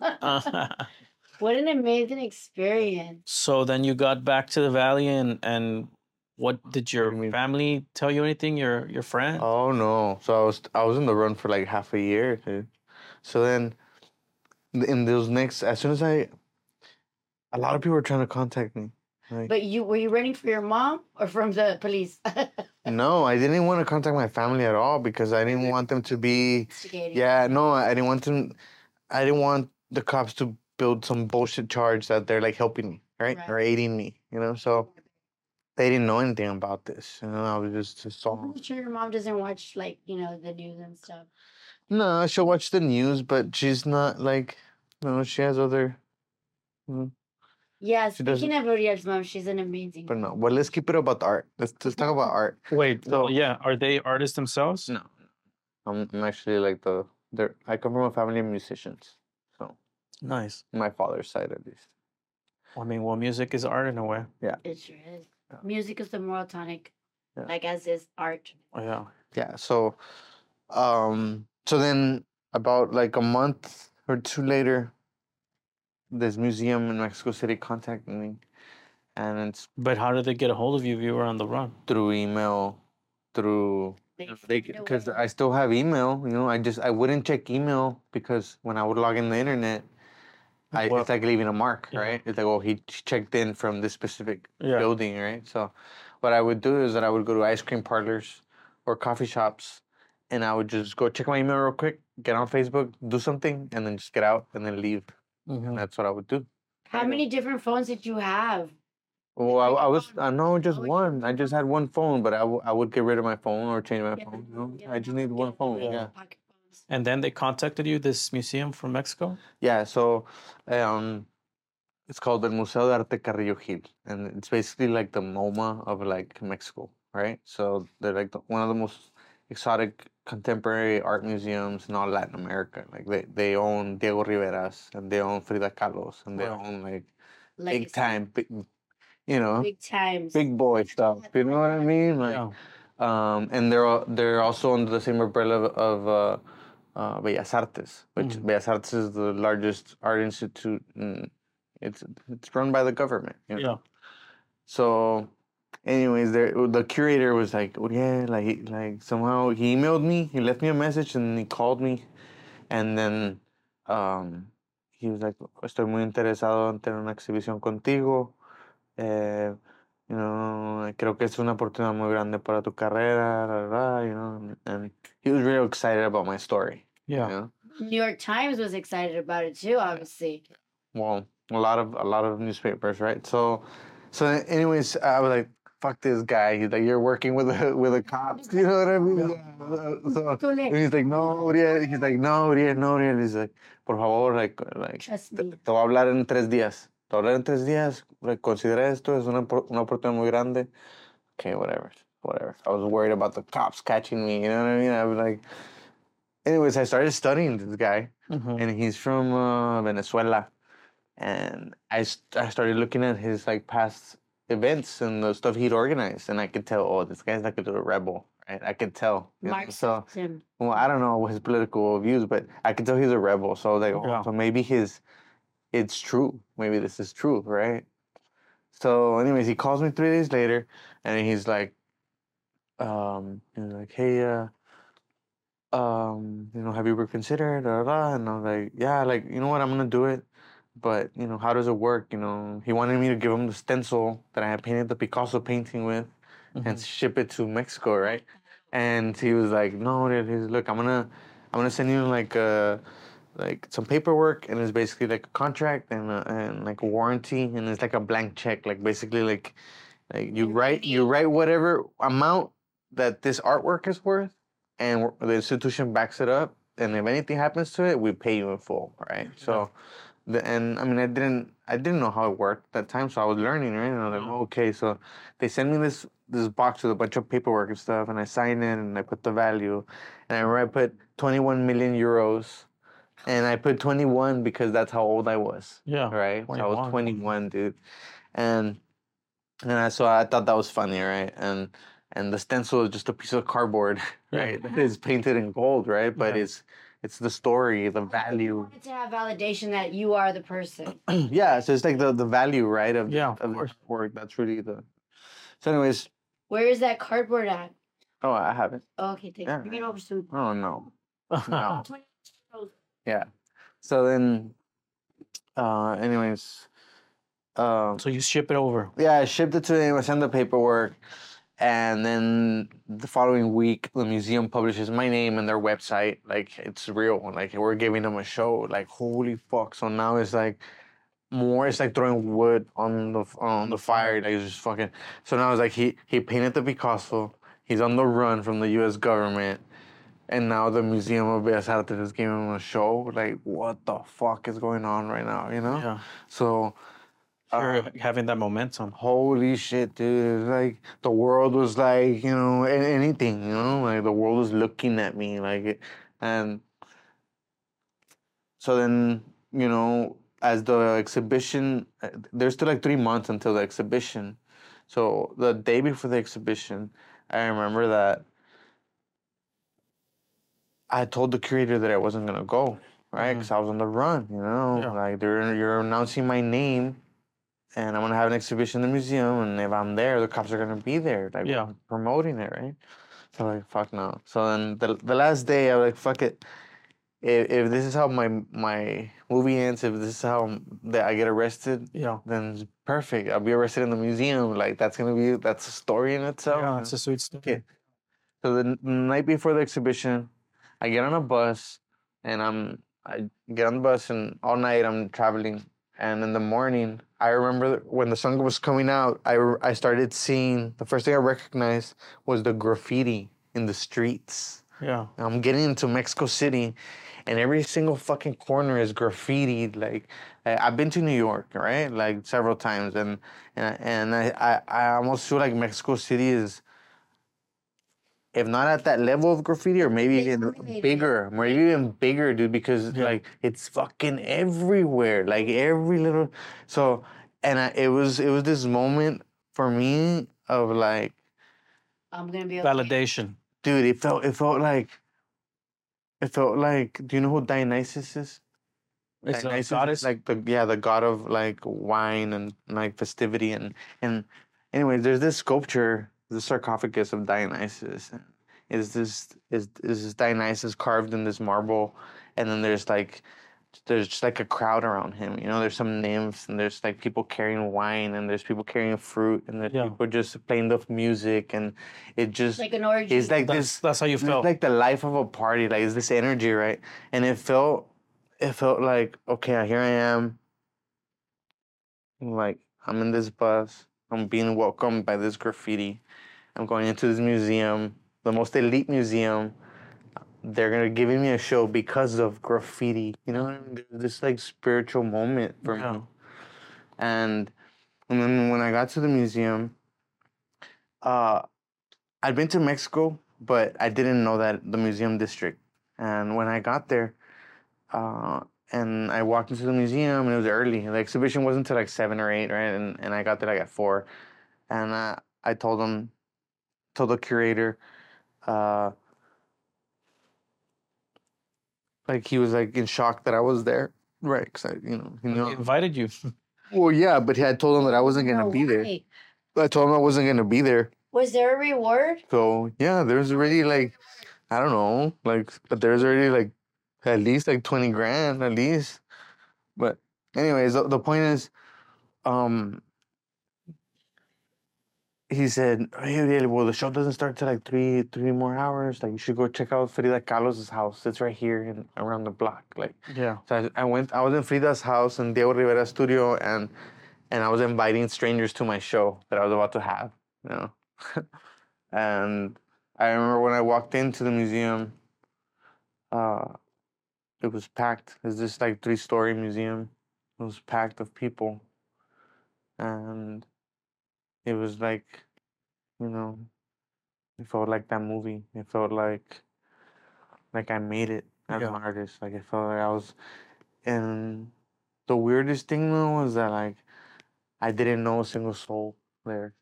what an amazing experience! so then you got back to the valley and and what did your do you mean? family tell you anything? Your your friend? Oh no! So I was I was in the run for like half a year, dude. So then, in those next, as soon as I, a lot of people were trying to contact me. Like, But you were you running for your mom or from the police? [LAUGHS] no, I didn't want to contact my family at all because I didn't want them to be. Instigating. Yeah, no, I didn't want them. I didn't want the cops to build some bullshit charge that they're like helping me, right, Right. or aiding me. You know, so they didn't know anything about this. You know, I was just just I'm all. sure your mom doesn't watch like you know the news and stuff. No, she'll watch the news, but she's not like, you no, she has other. Mm. Yeah, She doesn't- speaking of Uriel's mom, she's an amazing. But no, well, let's keep it about art. Let's let's talk about art. Wait, So- well, yeah, are they artists themselves? No, I'm, I'm actually like the there. I come from a family of musicians, so Nice. my father's side at least. I mean, well, music is art in a way. Yeah, it sure is. Yeah. Music is the moral tonic, Yeah. like as is art. Oh, yeah. Yeah. So, um, so then about like a month or two later, this museum in Mexico City contacted me, and it's But how did they get a hold of you if you were on the run? through email, through They they find a because way. I still have email. You know, I just I wouldn't check email because when I would log in the internet, I, Well- it's like leaving a mark, Yeah. right? It's like oh he checked in from this specific Yeah. building, right? So what I would do is that I would go to ice cream parlors or coffee shops, and I would just go check my email real quick, get on Facebook, do something, and then just get out and then leave. Mhm. And that's what I would do. How many different phones did you have? Well, I, like I a was phone? I know just one. I just had one phone, but I, w- I would get rid of my phone or change my Yeah, phone. You know, yeah, I just now need one phone. the Yeah. Pocket phones. And then they contacted you, this museum from Mexico? Yeah, so um it's called the Museo de Arte Carrillo Gil, and it's basically like the MoMA of like Mexico, right? So they're like the, one of the most exotic contemporary art museums in all Latin America. Like they, they own Diego Rivera's and they own Frida Kahlo's and they Wow. own like Like big time, big, you know, Big times. big boy stuff. You know what I mean? Like, Yeah. um, and they're they're also under the same umbrella of, of uh, uh, Bellas Artes, which Mhm. Bellas Artes is the largest art institute. In, it's it's run by the government. You know? Yeah. So, anyways, there the curator was like, oh, yeah, like like somehow he emailed me, he left me a message, and he called me, and then um, he was like, estoy muy interesado en tener una exhibición contigo. Eh, you know, creo que es una oportunidad muy grande para tu carrera, la, la, la, you know, and, and he was really excited about my story. Yeah. You know? New York Times was excited about it too, obviously. well a lot of a lot of newspapers right? So so anyways i was like fuck this guy. He's like you're working with a with a cops. [LAUGHS] You know what i mean? Uh, so and he's like no Uriel. He's like no Uriel no Uriel. He's like por favor like like Trust te, me. te voy a hablar en tres días. Te voy a hablar en tres días. Like, considera esto es una, opor- una oportunidad muy grande. Okay whatever whatever. I was worried about the cops catching me you know what i mean? I was like anyways i started studying this guy Mhm. and he's from uh, Venezuela. And I, st- I started looking at his like past events and the stuff he'd organized, and I could tell, oh, this guy's like a little rebel, right? I could tell. you know, Mark So, him. well, I don't know his political views, but I could tell he's a rebel. So I was like, oh, Yeah. so maybe his, it's true. Maybe this is true, right? So, anyways, he calls me three days later, and he's like, um, he's like, hey, uh, um, you know, have you ever considered? And I was like, yeah, like, you know what, I'm gonna do it. But, you know, how does it work? You know, he wanted me to give him the stencil that I had painted the Picasso painting with and Mhm. ship it to Mexico, right? And he was like, no, dude, he's look, I'm gonna I'm gonna send you like uh like some paperwork and it's basically like a contract and uh, and like a warranty and it's like a blank check like basically like like you write you write whatever amount that this artwork is worth and the institution backs it up and if anything happens to it we pay you in full right mm-hmm. so the, and I mean I didn't I didn't know how it worked that time so I was learning right and I was like oh, okay so they send me this this box with a bunch of paperwork and stuff and I sign it and I put the value and I remember I put 21 million euros and I put 21 because that's how old I was Yeah. right? So I was 21. 21, dude, and and I, so I thought that was funny, right? And and the stencil is just a piece of cardboard, [LAUGHS] Yeah. right? That is painted in gold, right? But Yeah. it's it's the story, the value. wanted to have validation that you are the person. [CLEARS THROAT] yeah, so it's like the the value, right? Of Yeah, of of course. work. That's really the. So, anyways, Where is that cardboard at? oh, I have it. Oh, okay, thank Yeah. you. Bring it over soon. Oh no, [LAUGHS] no. [LAUGHS] Yeah. So then, uh, anyways, um, so you ship it over. Yeah, I shipped it to him. I sent the paperwork, and then the following week, the museum publishes my name and their website. Like it's real. Like we're giving them a show. Like holy fuck! So now it's like more. It's like throwing wood on the on the fire. Like it's just fucking. So now it's like he he painted the Picasso. He's on the run from the U.S. government. And now the Museum of Bellas Artes is giving him a show. Like, what the fuck is going on right now? You know? Yeah. So, You're uh, having that momentum. holy shit, dude. Like the world was like, you know, anything, you know, like the world was looking at me like. And so then, you know, as the exhibition, there's still like three months until the exhibition. So the day before the exhibition, I remember that I told the curator that I wasn't gonna go, right? Because I was on the run, you know, Yeah. like they're you're announcing my name, and I'm gonna have an exhibition in the museum, and if I'm there, the cops are gonna be there, like Yeah. promoting it, right? So like fuck no. So then the the last day, I was like fuck it. If, if this is how my my movie ends, if this is how that I get arrested, Yeah. then it's perfect. I'll be arrested in the museum. Like that's gonna be that's a story in itself. yeah, it's a sweet story. Okay. So the n- night before the exhibition, I get on a bus, and I'm I get on the bus, and all night I'm traveling. And in the morning, I remember when the song was coming out, I, I started seeing the first thing I recognized was the graffiti in the streets Yeah. I'm getting into Mexico City, and every single fucking corner is graffitied. Like I've been to New York, right? Like several times, and and and I I, I almost feel like Mexico City is, if not at that level of graffiti, or maybe They even dominated it. bigger, maybe even bigger, dude. Because Yeah. like it's fucking everywhere, like every little. So, and I, it was it was this moment for me of like I'm gonna be okay. Validation. dude, it felt it felt like it felt like do you know who Dionysus is? It's a Dionysus is goddess. like the yeah, the god of like wine and like festivity and and anyway, there's this sculpture, the sarcophagus of Dionysus. Is this is is this Dionysus carved in this marble and then there's like there's just like a crowd around him, you know. There's some nymphs and there's like people carrying wine and there's people carrying fruit and there's Yeah. people just playing the music and it just like an orgy. it's like that's, this that's how you it's felt. like the life of a party like it's this energy right and it felt it felt like okay here i am like i'm in this bus i'm being welcomed by this graffiti i'm going into this museum the most elite museum they're gonna giving me a show because of graffiti you know what I mean? This like spiritual moment for Yeah. me and and then when i got to the museum uh I'd been to Mexico, but I didn't know that the museum district. And when I got there, uh, and I walked into the museum, and it was early. The exhibition wasn't until like seven or eight, right? And and I got there like at four, and uh, I told them, told the curator, uh, like he was like in shock that I was there, right? Because I, you know, you He invited you. [LAUGHS] Well, yeah, but I told him that I wasn't gonna No be there. I told him I wasn't gonna be there. Was there a reward? So yeah, there's already like I don't know, like but there's already like at least like twenty grand at least. But anyways, the, the point is, um, he said, "Hey, well, the show doesn't start till like three three more hours. Like you should go check out Frida Kahlo's house. It's right here and around the block. Like Yeah. so I, I went. I was in Frida's house in Diego Rivera studio, and and I was inviting strangers to my show that I was about to have. You know, [LAUGHS] and I remember when I walked into the museum, uh, it was packed. It's this like three-story museum. It was packed of people, and it was like, you know, it felt like that movie. It felt like, like I made it as Yeah. an artist. Like it felt like I was, and the weirdest thing though was that like, I didn't know a single soul there,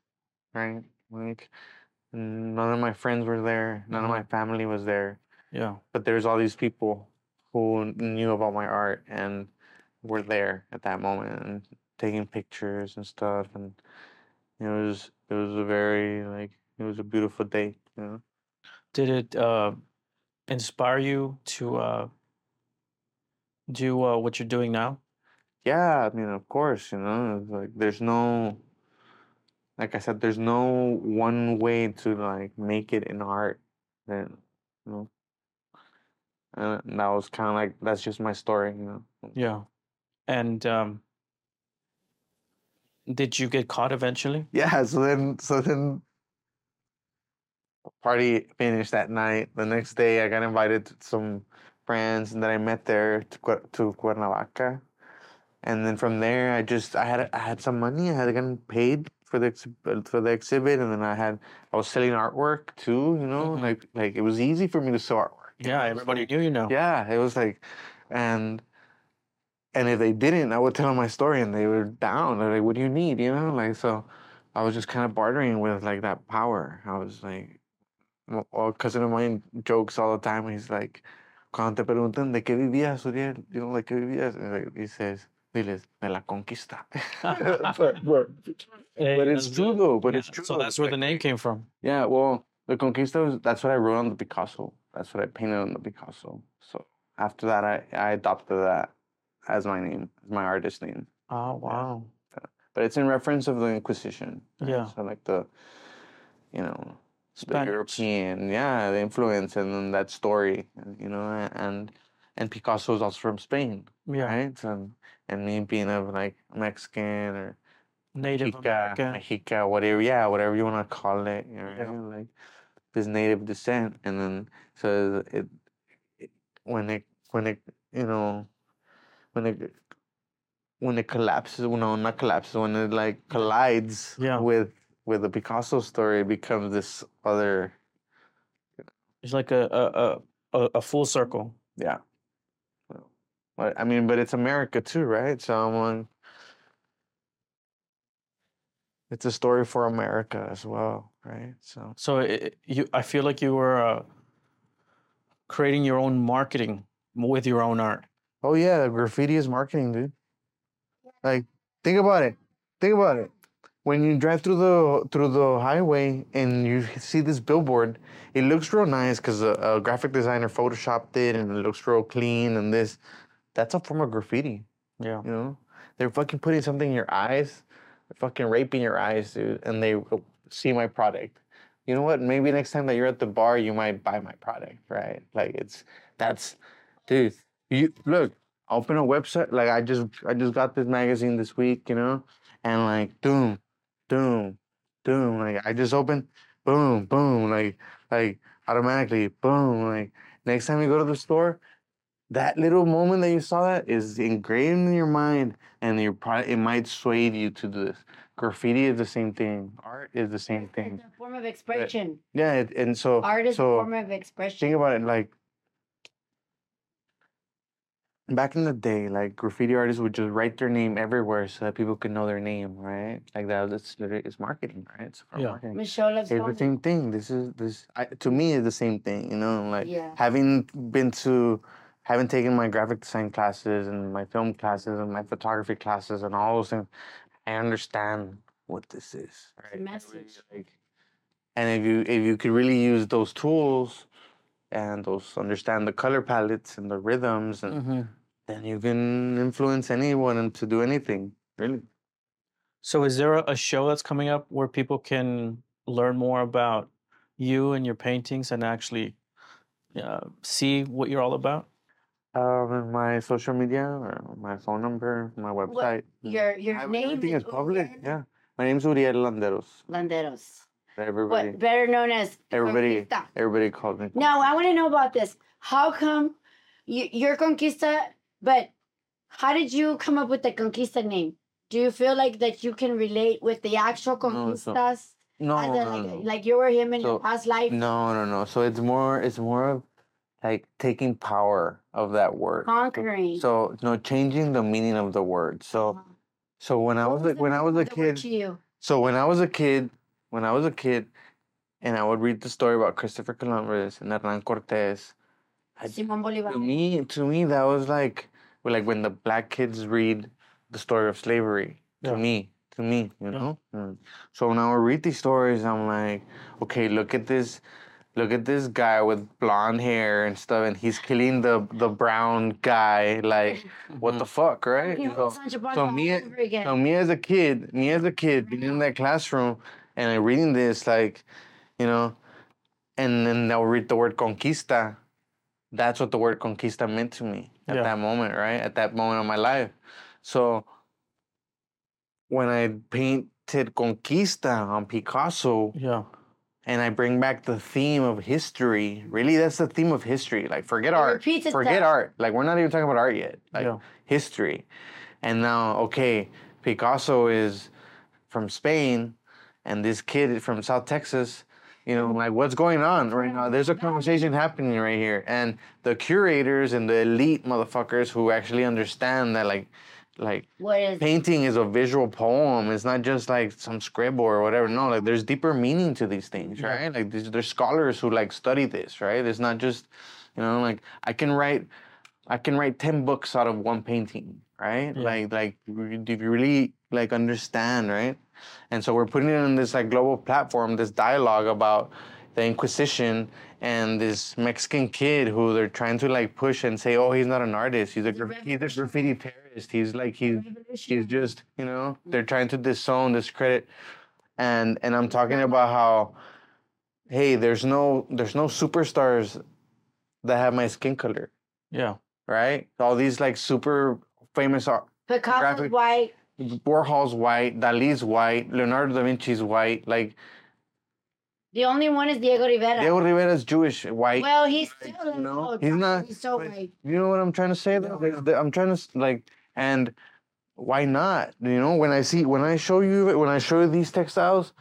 right? Like, none of my friends were there. None of Mhm. my family was there Yeah. but there's all these people who knew about my art and were there at that moment and taking pictures and stuff and it was it was a very like it was a beautiful day you know Did it uh, inspire you to uh, do uh, what you're doing now? yeah i mean of course you know like there's no like i said there's no one way to like make it in art that you know and that was kind of like that's just my story you know Yeah. And um, did you get caught eventually? Yeah, so then so then party finished that night. The next day I got invited to some friends and then I met there to to Cuernavaca. And then from there I just I had I had some money. I had gotten paid for the for the exhibit and then I had I was selling artwork too, you know, Mhm. like like it was easy for me to sell artwork. You Yeah, everybody so- knew you now. yeah, it was like, and and if they didn't, I would tell them my story, and they were down. They're like, "What do you need?" You know, like so. I was just kind of bartering with like that power. I was like, well, a cousin of mine jokes all the time. He's like, cuando te preguntan de qué vivías, Uriel, you know, like qué vivías, and like, he says, diles, de la conquista. [LAUGHS] [LAUGHS] but, but, but it's that's true though. But Yeah, it's true. So that's where the name came from. yeah, well, the Conquista was that's what I wrote on the Picasso. That's what I painted on the Picasso. So after that, I, I adopted that as my name, as my artist name. Oh wow. But it's in reference of the Inquisition. right? Yeah. So like the, you know, the Spanish. European, yeah, the influence and then that story, you know, and and Picasso is also from Spain, Yeah. right? And and me being of like Mexican or Native Mexica, American. Mexica, whatever, yeah, whatever you want to call it, you know, Yeah. like this native descent, and then so it, it when it when it you know when it when it collapses, no, not collapses, when it like collides Yeah. with with the Picasso story, it becomes this other It's like a a a, a, a full circle. yeah. But I mean, but it's America too, right? So I'm like, it's a story for America as well, right? So So it, you, I feel like you were uh, creating your own marketing with your own art. Oh yeah, graffiti is marketing, dude. Like, think about it. Think about it. When you drive through the through the highway and you see this billboard, it looks real nice because a, a graphic designer photoshopped it and it looks real clean and this. That's a form of graffiti, Yeah. you know. They're fucking putting something in your eyes, they're fucking raping your eyes, dude, and they see my product. You know what? Maybe next time that you're at the bar, you might buy my product, right? Like it's that's, dude. You look, open a website. Like I just I just got this magazine this week, you know, and like boom boom boom Like I just opened, boom, boom. Like like automatically, boom. Like next time you go to the store, that little moment that you saw that is engraved in your mind, and your probably it might sway you to do this. Graffiti is the same thing. Art is the same thing. It's a form of eh, expression. Yeah, it, and so Art is so a form of expression. think about it like back in the day like graffiti artists would just write their name everywhere so that people could know their name right like that that's literally it's marketing right it's for Yeah. marketing Michelle loves it's the Tony. same thing this is this I, to me is the same thing you know like Yeah. having been to having taken my graphic design classes and my film classes and my photography classes and all those things i understand what this is a right I really, message. like, and if you if you could really use those tools and those understand the color palettes and the rhythms and Mm-hmm. then you can influence anyone to do anything really So is there a, a show that's coming up where people can learn more about you and your paintings and actually uh, see what you're all about? Um my social media or my phone number my website Your your I- name everything is public Uriel yeah my name's uriel landeros Landeros. everybody What better known as everybody Conquista. everybody calls me Now I want to know about this. How come you, you're Conquista, but how did you come up with the Conquista name? Do you feel like that you can relate with the actual so- Conquistas? no, As no, like, no. like you were him in your So, past life? no no no so it's more it's more of like taking power of that word Conquering. so no changing the meaning of the word so so when i was was a, the when i was a kid? So when I was a kid, when I was a kid, and I would read the story about Christopher Columbus and Hernan Cortez, I, Simon Bolivar. to me, to me, that was like, like when the black kids read the story of slavery. To Yeah. me, to me, you know. Mm. So when I would read these stories, I'm like, okay, look at this, look at this guy with blonde hair and stuff, and he's killing the the brown guy. Like, what the fuck, right? So- know, Sancho Panza so me, so me as a kid, me as a kid, being in that classroom and I reading this, like, you know, and then I'll read the word conquista. That's what the word conquista meant to me at Yeah. that moment, right? At that moment of my life. So when I painted conquista on Picasso Yeah. And I bring back the theme of history, really, that's the theme of history. Like, forget It art. repeats Forget itself. art. Like, we're not even talking about art yet. Like, Yeah. history. And now, okay, Picasso is from Spain, and this kid from South Texas. You know, like what's going on right now? There's a conversation happening right here, and the curators and the elite motherfuckers who actually understand that, like, like is painting is a visual poem. It's not just like some scribble or whatever. No, like there's deeper meaning to these things, Yeah. right? Like there's, there's scholars who like study this, right? It's not just, you know, like I can write, I can write ten books out of one painting, right? Yeah. Like like do you really like understand, right? And so we're putting it on this like global platform, this dialogue about the Inquisition and this Mexican kid who they're trying to like push and say, oh, he's not an artist. He's a, He's a gra- he's a graffiti terrorist. He's like he's he's just you know mm-hmm. they're trying to disown discredit and and i'm talking about how hey there's no there's no superstars that have my skin color Yeah. right all these like super famous art Picasso's graphic- white? warhol's white dali's white leonardo da vinci's white like The only one is Diego Rivera. Diego Rivera's Jewish, white. well, he's still you know, no, he's not- He's so white. You know what I'm trying to say though? Like, I'm trying to like, and why not? You know, when I see when I show you when I show you these textiles,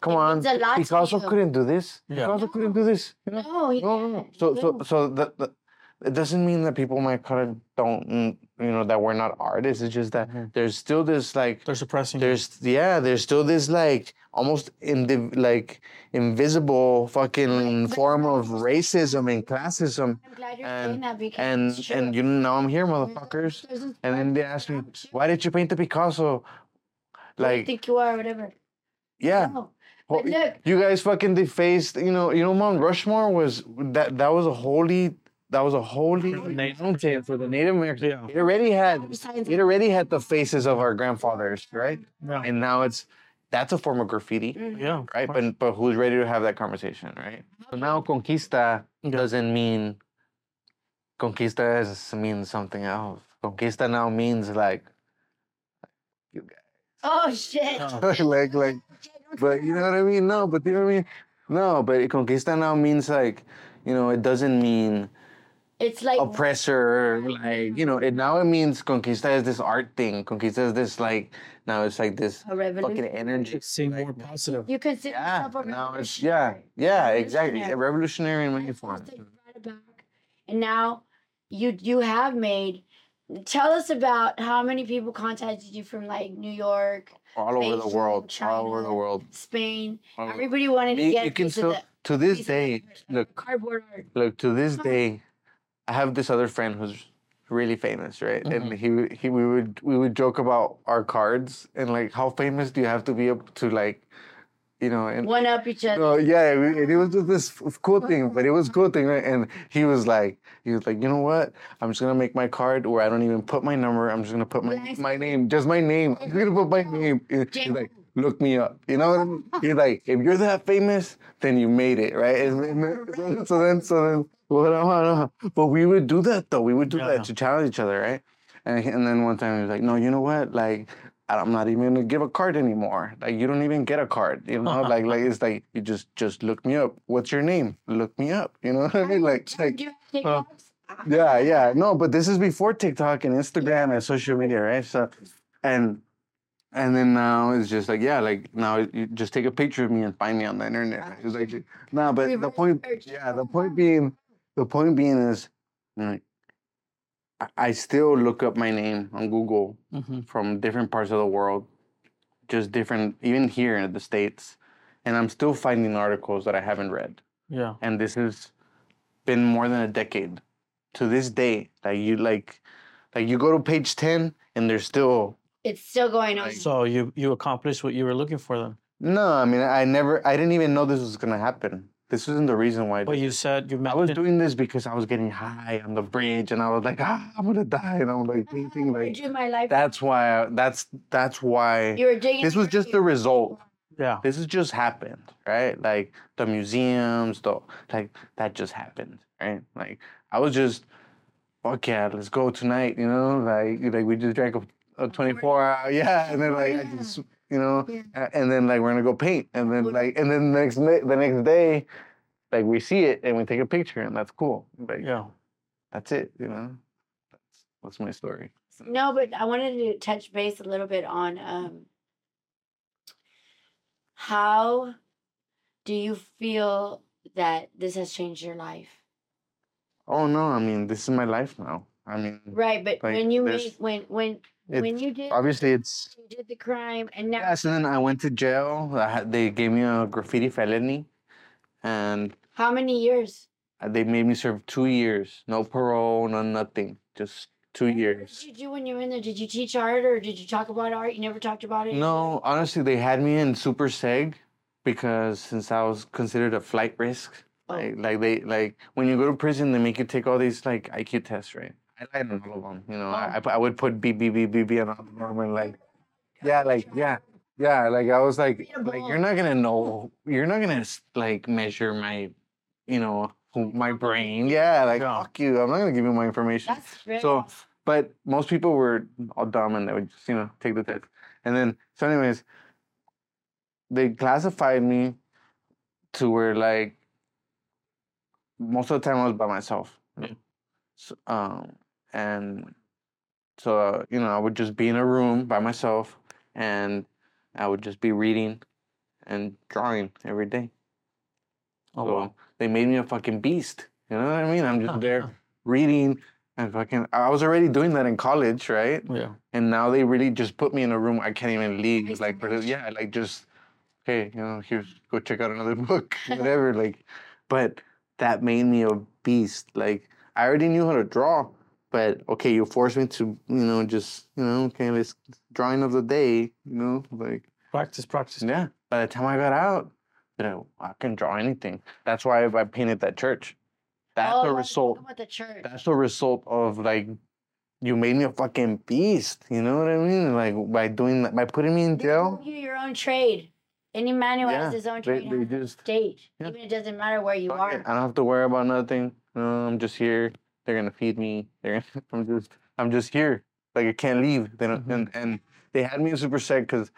come It on, means a Picasso couldn't do this. Yeah. Picasso couldn't do this. You know? No, he No, no, no. So, so, so that, that it doesn't mean that people in my color don't, mm, you know, that we're not artists. It's just that Mhm. there's still this like, They're suppressing. you. there's yeah, there's still this like almost indiv- like invisible fucking form of racism and classism. I'm glad you're and- saying that because And it's true. and you know, I'm here, motherfuckers. there's a- And then they ask me, why did you paint the Picasso? Who do you Like, think you are, whatever. yeah. No. Ho- But look, You guys fucking defaced, you know, you know, Mount Rushmore was that that was a holy that was a holy For the Native- mountain for the Native Americans. Yeah. It already had it already had the faces of our grandfathers, right? Yeah. And now it's that's a form of graffiti, Mhm. Yeah. right? But but who's ready to have that conversation, right? So now conquista Yeah. doesn't mean conquista is, means something else. Conquista now means like you guys. oh shit. Oh. [LAUGHS] like like but you know what I mean? No, but you know what I mean? No, but conquista now means like, you know, it doesn't mean It's like oppressor, like, you know, it now it means conquista is this art thing. Conquista is this like now it's like this a revolution. fucking energy. It's seeing more positive. You consider Yeah, yourself a now it's yeah, yeah, exactly. Revolutionary. A revolutionary in many Right, forms. take. And now you you have made. Tell us about how many people contacted you from like New York, All over the Beijing, world. All over the world. Spain. all over- Everybody wanted to You- get you can still of to this day, the look, cardboard art. look to this day i have this other friend who's really famous right and Mhm. he would- he we would we would joke about our cards and like how famous do you have to be up to like you know and One up each other. no, yeah, and it was just this cool thing, but it was cool thing, right? And he was like, he was like, you know what? I'm just gonna make my card where I don't even put my number. I'm just gonna put my my name, just my name. I'm gonna put my name. He's like, look me up. You know what I mean? He's like, if you're that famous, then you made it, right? And, and so then, so then, well, no, no. but we would do that though. We would do Yeah. that to challenge each other, right? And, and then one time he was like, no, you know what? Like, I'm not even gonna give a card anymore. Like, you don't even get a card. You know, like, like it's like you just just look me up. What's your name? Look me up. You know what I mean? Like, like you have TikToks? Ah, yeah, [LAUGHS] yeah. No, but this is before TikTok and Instagram and social media, right? So, and and then now it's just like yeah, like now you just take a picture of me and find me on the internet. It's like no, but the point, yeah, the point being, the point being is, like, I, I still look up my name on Google hmm from different parts of the world, just different, even here in the states, and I'm still finding articles that I haven't read Yeah. and this has been more than a decade to this day like you like like you go to page 10 and there's still It's still going on. So you you accomplished what you were looking for then. no i mean i never i didn't even know this was gonna happen this wasn't the reason why But you said you it. I was doing this because i was getting high on the bridge and i was like ah i'm gonna die and i'm like thinking I like do my life. that's why I, that's that's why you were digging. this was just the result yeah. this has just happened, right? Like the museums, the like that just happened, right? Like I was just, fuck yeah, let's go tonight, you know? Like like we just drank a, a twenty four hour, yeah, and then like I just, you know, Yeah. and then like we're gonna go paint, and then like and then the next the next day, like we see it and we take a picture, and that's cool. Like Yeah. that's it, you know. That's that's my story. No, but I wanted to touch base a little bit on um how do you feel that this has changed your life? Oh no, I mean this is my life now. I mean, Right, but Like, when you there's- made when when it, when you did obviously it's you did the crime and now Yes, and then I went to jail. I had, they gave me a graffiti felony, and how many years? Uh, they made me serve two years, no parole, no nothing, just two years. What did you do when you were in there? Did you teach art or did you talk about art? You never talked about it? No, honestly, they had me in super seg because since I was considered a flight risk, Oh. like, like they like when you go to prison, they make you take all these like IQ tests, right? I lied on all of them. You know, I I, Oh. I would put B B B B B on all of them and like, yeah, like yeah. Yeah, like I was like, like you're not gonna know, you're not gonna like measure my, you know, my brain. Yeah, like fuck you. I'm not gonna give you my information. That's very So- But most people were all dumb and they would just, you know, take the test. And then, so anyways, they classified me to where like most of the time I was by myself. Yeah. So, um, and so uh, you know I would just be in a room by myself, and I would just be reading and drawing every day. Oh, so wow. they made me a fucking beast. You know what I mean? I'm just there reading and fucking. I was already doing that in college, right? Yeah. And now they really just put me in a room I can't even leave. Nice Like for this, yeah, like just hey, you know, here's go check out another [LAUGHS] book, [LAUGHS] whatever. like, but that made me a beast. Like I already knew how to draw, but okay, you forced me to, you know, just you know, okay, let's drawing of the day, you know, like Practice, practice. yeah. By the time I got out, you know, I can draw anything. That's why I painted that church. That's oh, a let's result. about the church. That's the result of like you made me a fucking beast. You know what I mean? Like by doing that, by putting me in They jail. give you your own trade. Any man who Yeah, has his own They, trade they has a just stage. yeah. Even it doesn't matter where you fuck are. it. I don't have to worry about nothing. No, I'm just here. They're gonna feed me. They're gonna, [LAUGHS] I'm just I'm just here. Like I can't leave. They don't, Mhm. and and they had me in super seg because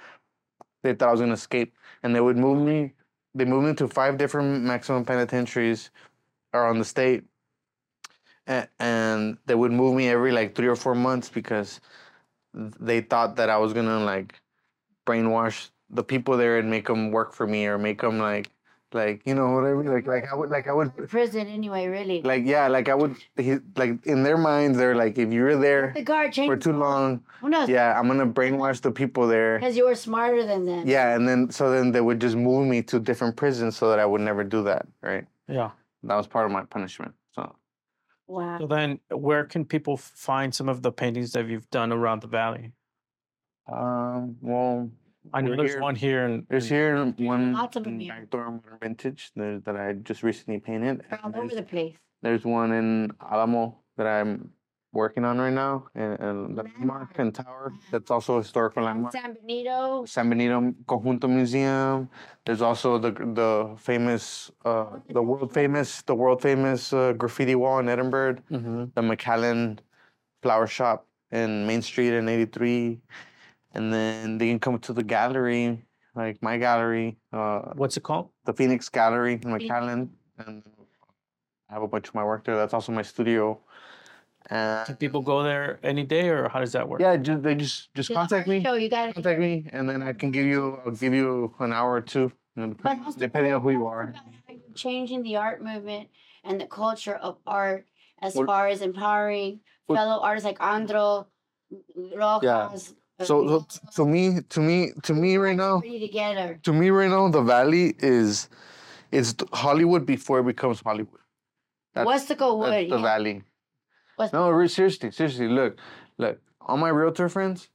they thought I was gonna escape, and they would move me. They moved me to five different maximum penitentiaries around the state, and, and they would move me every like three or four months because they thought that I was gonna like brainwash the people there and make them work for me or make them like like you know whatever like like I would like I would Prison anyway, really. like yeah like I would he, like in their minds they're like if you're there the guard for too long Who knows? yeah I'm gonna brainwash the people there Because you were smarter than them. yeah and then so then they would just move me to different prisons so that I would never do that right Yeah. that was part of my punishment so Wow. So then, where can people find some of the paintings that you've done around the valley? um well I know there's here- one here, and there's here one Lots of 'em in here. Backdoor Modern Vintage there, that I just recently painted They're all over there's- the place. There's one in Alamo that I'm working on right now, and, and the Landmark. landmark and tower. That's also a historical landmark. San Benito. San Benito Conjunto Museum. There's also the the famous, uh, the world famous, the world famous uh, graffiti wall in Edinburg. Mhm. The McAllen Flower Shop in Main Street in '83, and then they can come to the gallery, like my gallery, uh, what's it called? the Phoenix Gallery in McAllen, and I have a bunch of my work there. That's also my studio. Can And people go there any day, or how does that work? yeah, just they just just The contact me, Show, you gotta contact me, and then I can give you I'll give you an hour or two, you know, But also depending on who you are. you're changing the art movement and the culture of art as Well- far as empowering Well- fellow artists like Andro, Rojas. So, so to me, to me, to me right now, together. to me right now, the Valley is is Hollywood before it becomes Hollywood. That's, Weslaco that's Wood. the yeah. Valley. West- No, re- seriously, seriously. Look, look. All my realtor friends,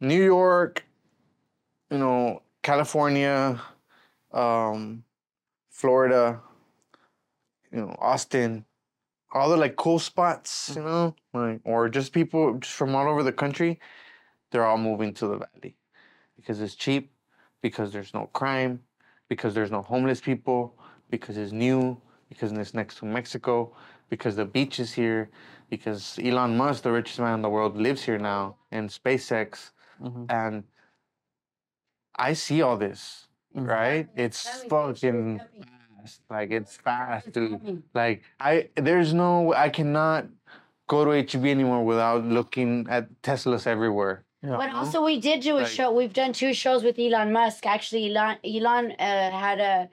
New York, you know, California, um, Florida, you know, Austin, all the like cool spots, you know, like or just people just from all over the country, they're all moving to the valley because it's cheap, because there's no crime, because there's no homeless people, because it's new, because it's next to Mexico, because the beach is here, because Elon Musk, the richest man in the world, lives here now, and SpaceX, Mhm. and I see all this, Mhm. right? It's Coming, fucking coming. Fast, like it's fast, It's dude. coming. Like I, there's no, I cannot go to HEB anymore without looking at Teslas everywhere. Yeah. But also, we did do a Like- show. We've done two shows with Elon Musk. Actually, Elon Elon uh, had a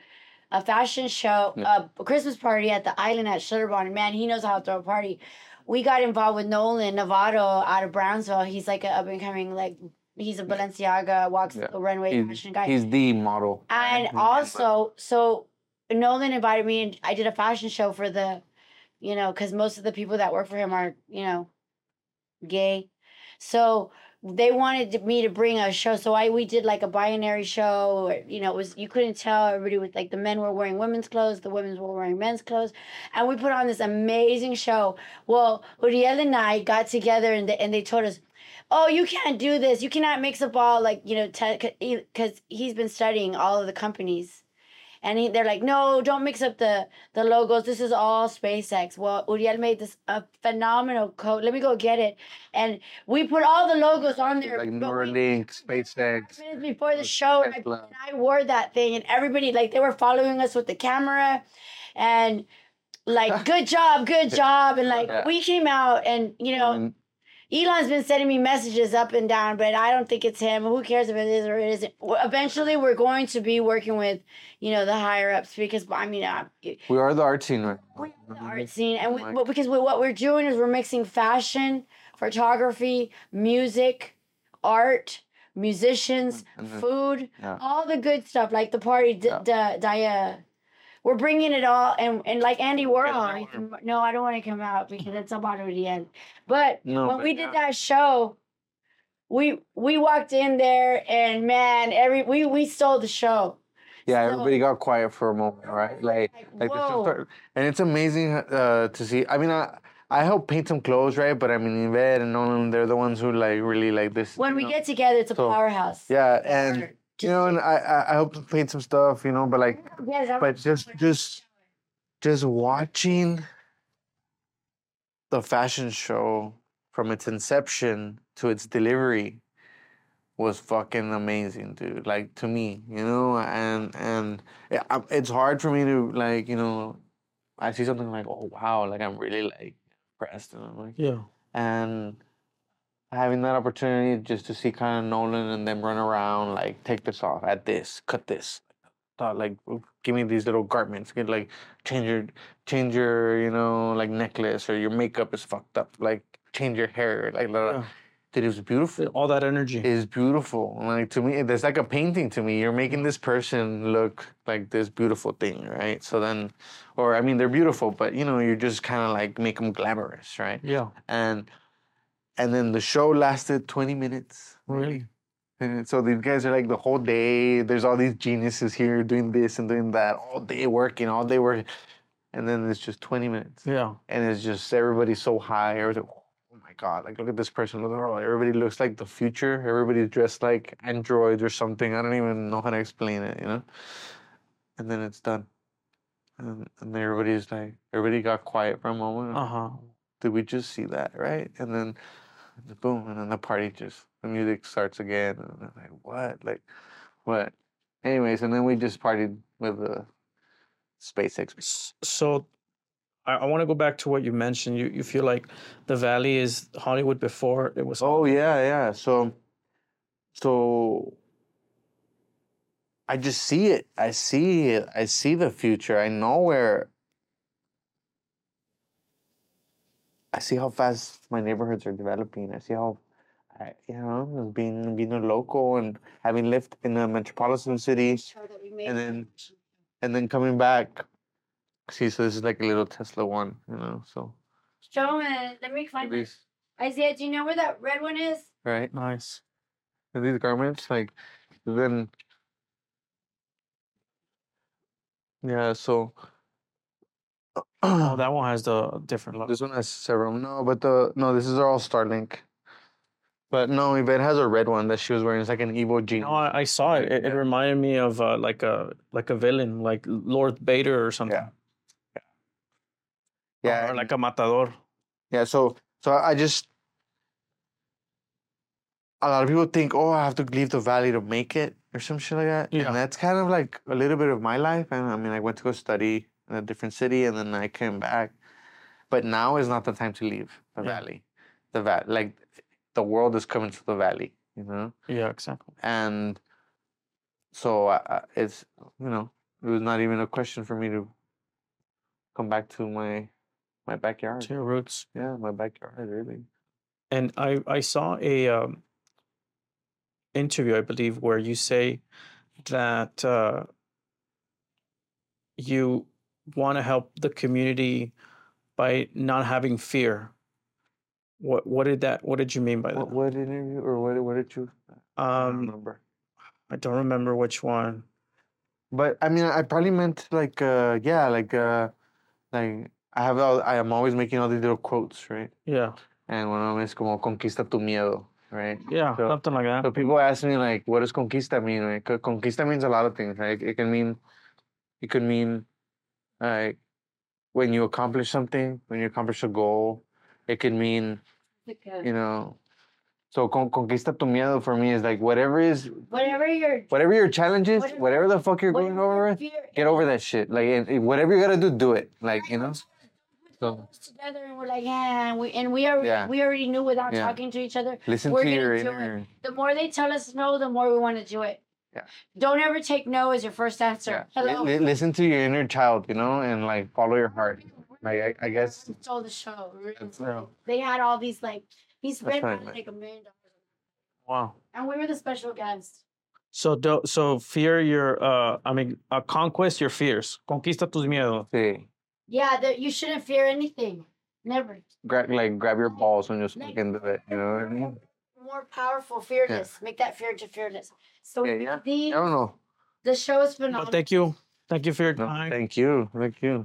a fashion show, Yeah. a Christmas party at the island at Schlitterbahn. Man, he knows how to throw a party. We got involved with Nolan Novato out of Brownsville. He's like an up and coming, like he's a Balenciaga walks Yeah. the runway He's, fashion guy. he's the model. And also, so Nolan invited me, and I did a fashion show for the, you know, because most of the people that work for him are, you know, gay. So they wanted me to bring a show. So I we did like a binary show. Or, you know, it was you couldn't tell everybody was like the men were wearing women's clothes, the women were wearing men's clothes, and we put on this amazing show. Well, Uriel and I got together and they, and they told us. Oh, you can't do this. You cannot mix up all like you know, because he's been studying all of the companies, and he, they're like, no, don't mix up the the logos. This is all SpaceX. Well, Uriel made this a phenomenal coat. Let me go get it, and we put all the logos on there. Like Neuralink, SpaceX. minutes before the show, and I, and I wore that thing, and everybody like they were following us with the camera, and like [LAUGHS] good job, good job, and like Yeah. we came out, and you know. And Elon's been sending me messages up and down, but I don't think it's him. Who cares if it is or it isn't? Eventually, we're going to be working with, you know, the higher ups because I mean, uh, we are the art scene, right? we are the art scene, and we, Like- but because we, what we're doing is we're mixing fashion, photography, music, art, musicians, food, yeah. all the good stuff, like the party. D- Yeah. d- di- uh, we're bringing it all, and and like Andy Warhol. No, I don't want to come out because it's about to the end. But No, when but we did that show, we we walked in there, and man, every we we stole the show. Yeah, So- everybody got quiet for a moment, right? Like, Like, like the show started, and it's amazing uh, to see. I mean, I I help paint some clothes, right? But I mean, Yvette and Nolan, they're the ones who like really like this. When we know? get together, it's a So, powerhouse. yeah, and. You know, and I I, hope to paint some stuff, you know, but like, Yes, I'm- but just just just watching the fashion show from its inception to its delivery was fucking amazing, dude. Like to me, you know, and and yeah, I'm- it's hard for me to like, you know, I see something like, oh wow, like I'm really like impressed, and I'm like, Yeah. and having that opportunity just to see kind of Nolan and them run around, like take this off, add this, cut this, thought like give me these little garments, get like change your change your you know like necklace or your makeup is fucked up, like change your hair, like blah, blah. Yeah. dude, it was beautiful. All that energy. is beautiful. Like to me, it's like a painting to me. You're making this person look like this beautiful thing, right? So then, or I mean, they're beautiful, but you know, you're just kind of like make them glamorous, right? yeah. and and then the show lasted 20 minutes Really? and so these guys are like the whole day there's all these geniuses here doing this and doing that all day working all day working and then it's just 20 minutes Yeah. and it's just everybody's so high everything oh my god like look at this person look at her everybody looks like the future everybody's dressed like androids or something i don't even know how to explain it you know and then it's done and, and everybody's like everybody got quiet for a moment Uh huh. did we just see that right and then the boom and then the party just the music starts again and I'm like what? Like what? Anyways and then we just partied with the SpaceX. S- So I, I want to go back to what you mentioned. You you feel like the Valley is Hollywood before it was. oh yeah yeah. So so I just see it. I see it I see the future. I know where I see how fast my neighborhoods are developing. I see how, I, you know, being being a local and having lived in a metropolitan city, show that we made. and then and then coming back. See, so this is like a little Tesla one, you know. So show it. Let me find it. these Isaiah, do you know where that red one is? right, Nice. and these garments, like then, yeah. So Oh, [CLEARS THROAT] that one has the different look. This one has several. No, but the no, this is all Starlink. But no, Yvette has a red one that she was wearing. It's like an evil genius. No, I, I saw it. It, it reminded me of uh, like a like a villain, like Lord Vader or something. yeah, Or and- like a matador. yeah. So so I just a lot of people think, oh, I have to leave the valley to make it or some shit like that. Yeah. And that's kind of like a little bit of my life. And I mean, I went to go study in a different city, and then I came back. But now is not the time to leave the Yeah. valley. The valley, like the world is coming to the valley. You know. Yeah, exactly. and so uh, uh, it's you know it was not even a question for me to come back to my my backyard To your roots. yeah my backyard really And I I saw a um, interview, I believe, where you say that uh, you want to help the community by not having fear. What what did that? What did you mean by that? what, what interview or what what did you I don't Um, remember I don't remember which one. but I mean I probably meant like uh yeah like uh like I have all, I am always making all these little quotes right Yeah, and one of them is como conquista tu miedo right yeah, So- something like that. So people ask me like, what does conquista mean? Right? Conquista means a lot of things, right? It can mean It could mean like when you accomplish something, when you accomplish a goal. It could mean, you know, so con- conquista tu miedo for me is like whatever is Whatever your whatever your challenge is, Whatever- whatever the fuck you're going over fear get over that shit. Like and- and whatever you gotta do, do it. Like you know. So together and we're like, yeah, and we and we already Yeah. we already knew without Yeah. talking to each other. listen We're to your inner. The more they tell us no, the more we want to do it. Yeah. Don't ever take no as your first answer. Yeah. Hello. li- listen to your inner child, you know, and like follow your heart. Like I, I guess Stole the show. really. that's They had all these like he spent right, like a million dollars, Wow. and we were the special guests. So do, so fear your uh I mean uh, conquest your fears. Conquista tus miedos. sí. Yeah, that you shouldn't fear anything. Never. Grab like grab your balls and just Like- fucking do it. You know what I mean? More powerful, fearless. Make that fear to fearless. So Yeah, yeah. the I don't know. the show is But phenomenal. thank you. Thank you for your No, thank you. Thank you.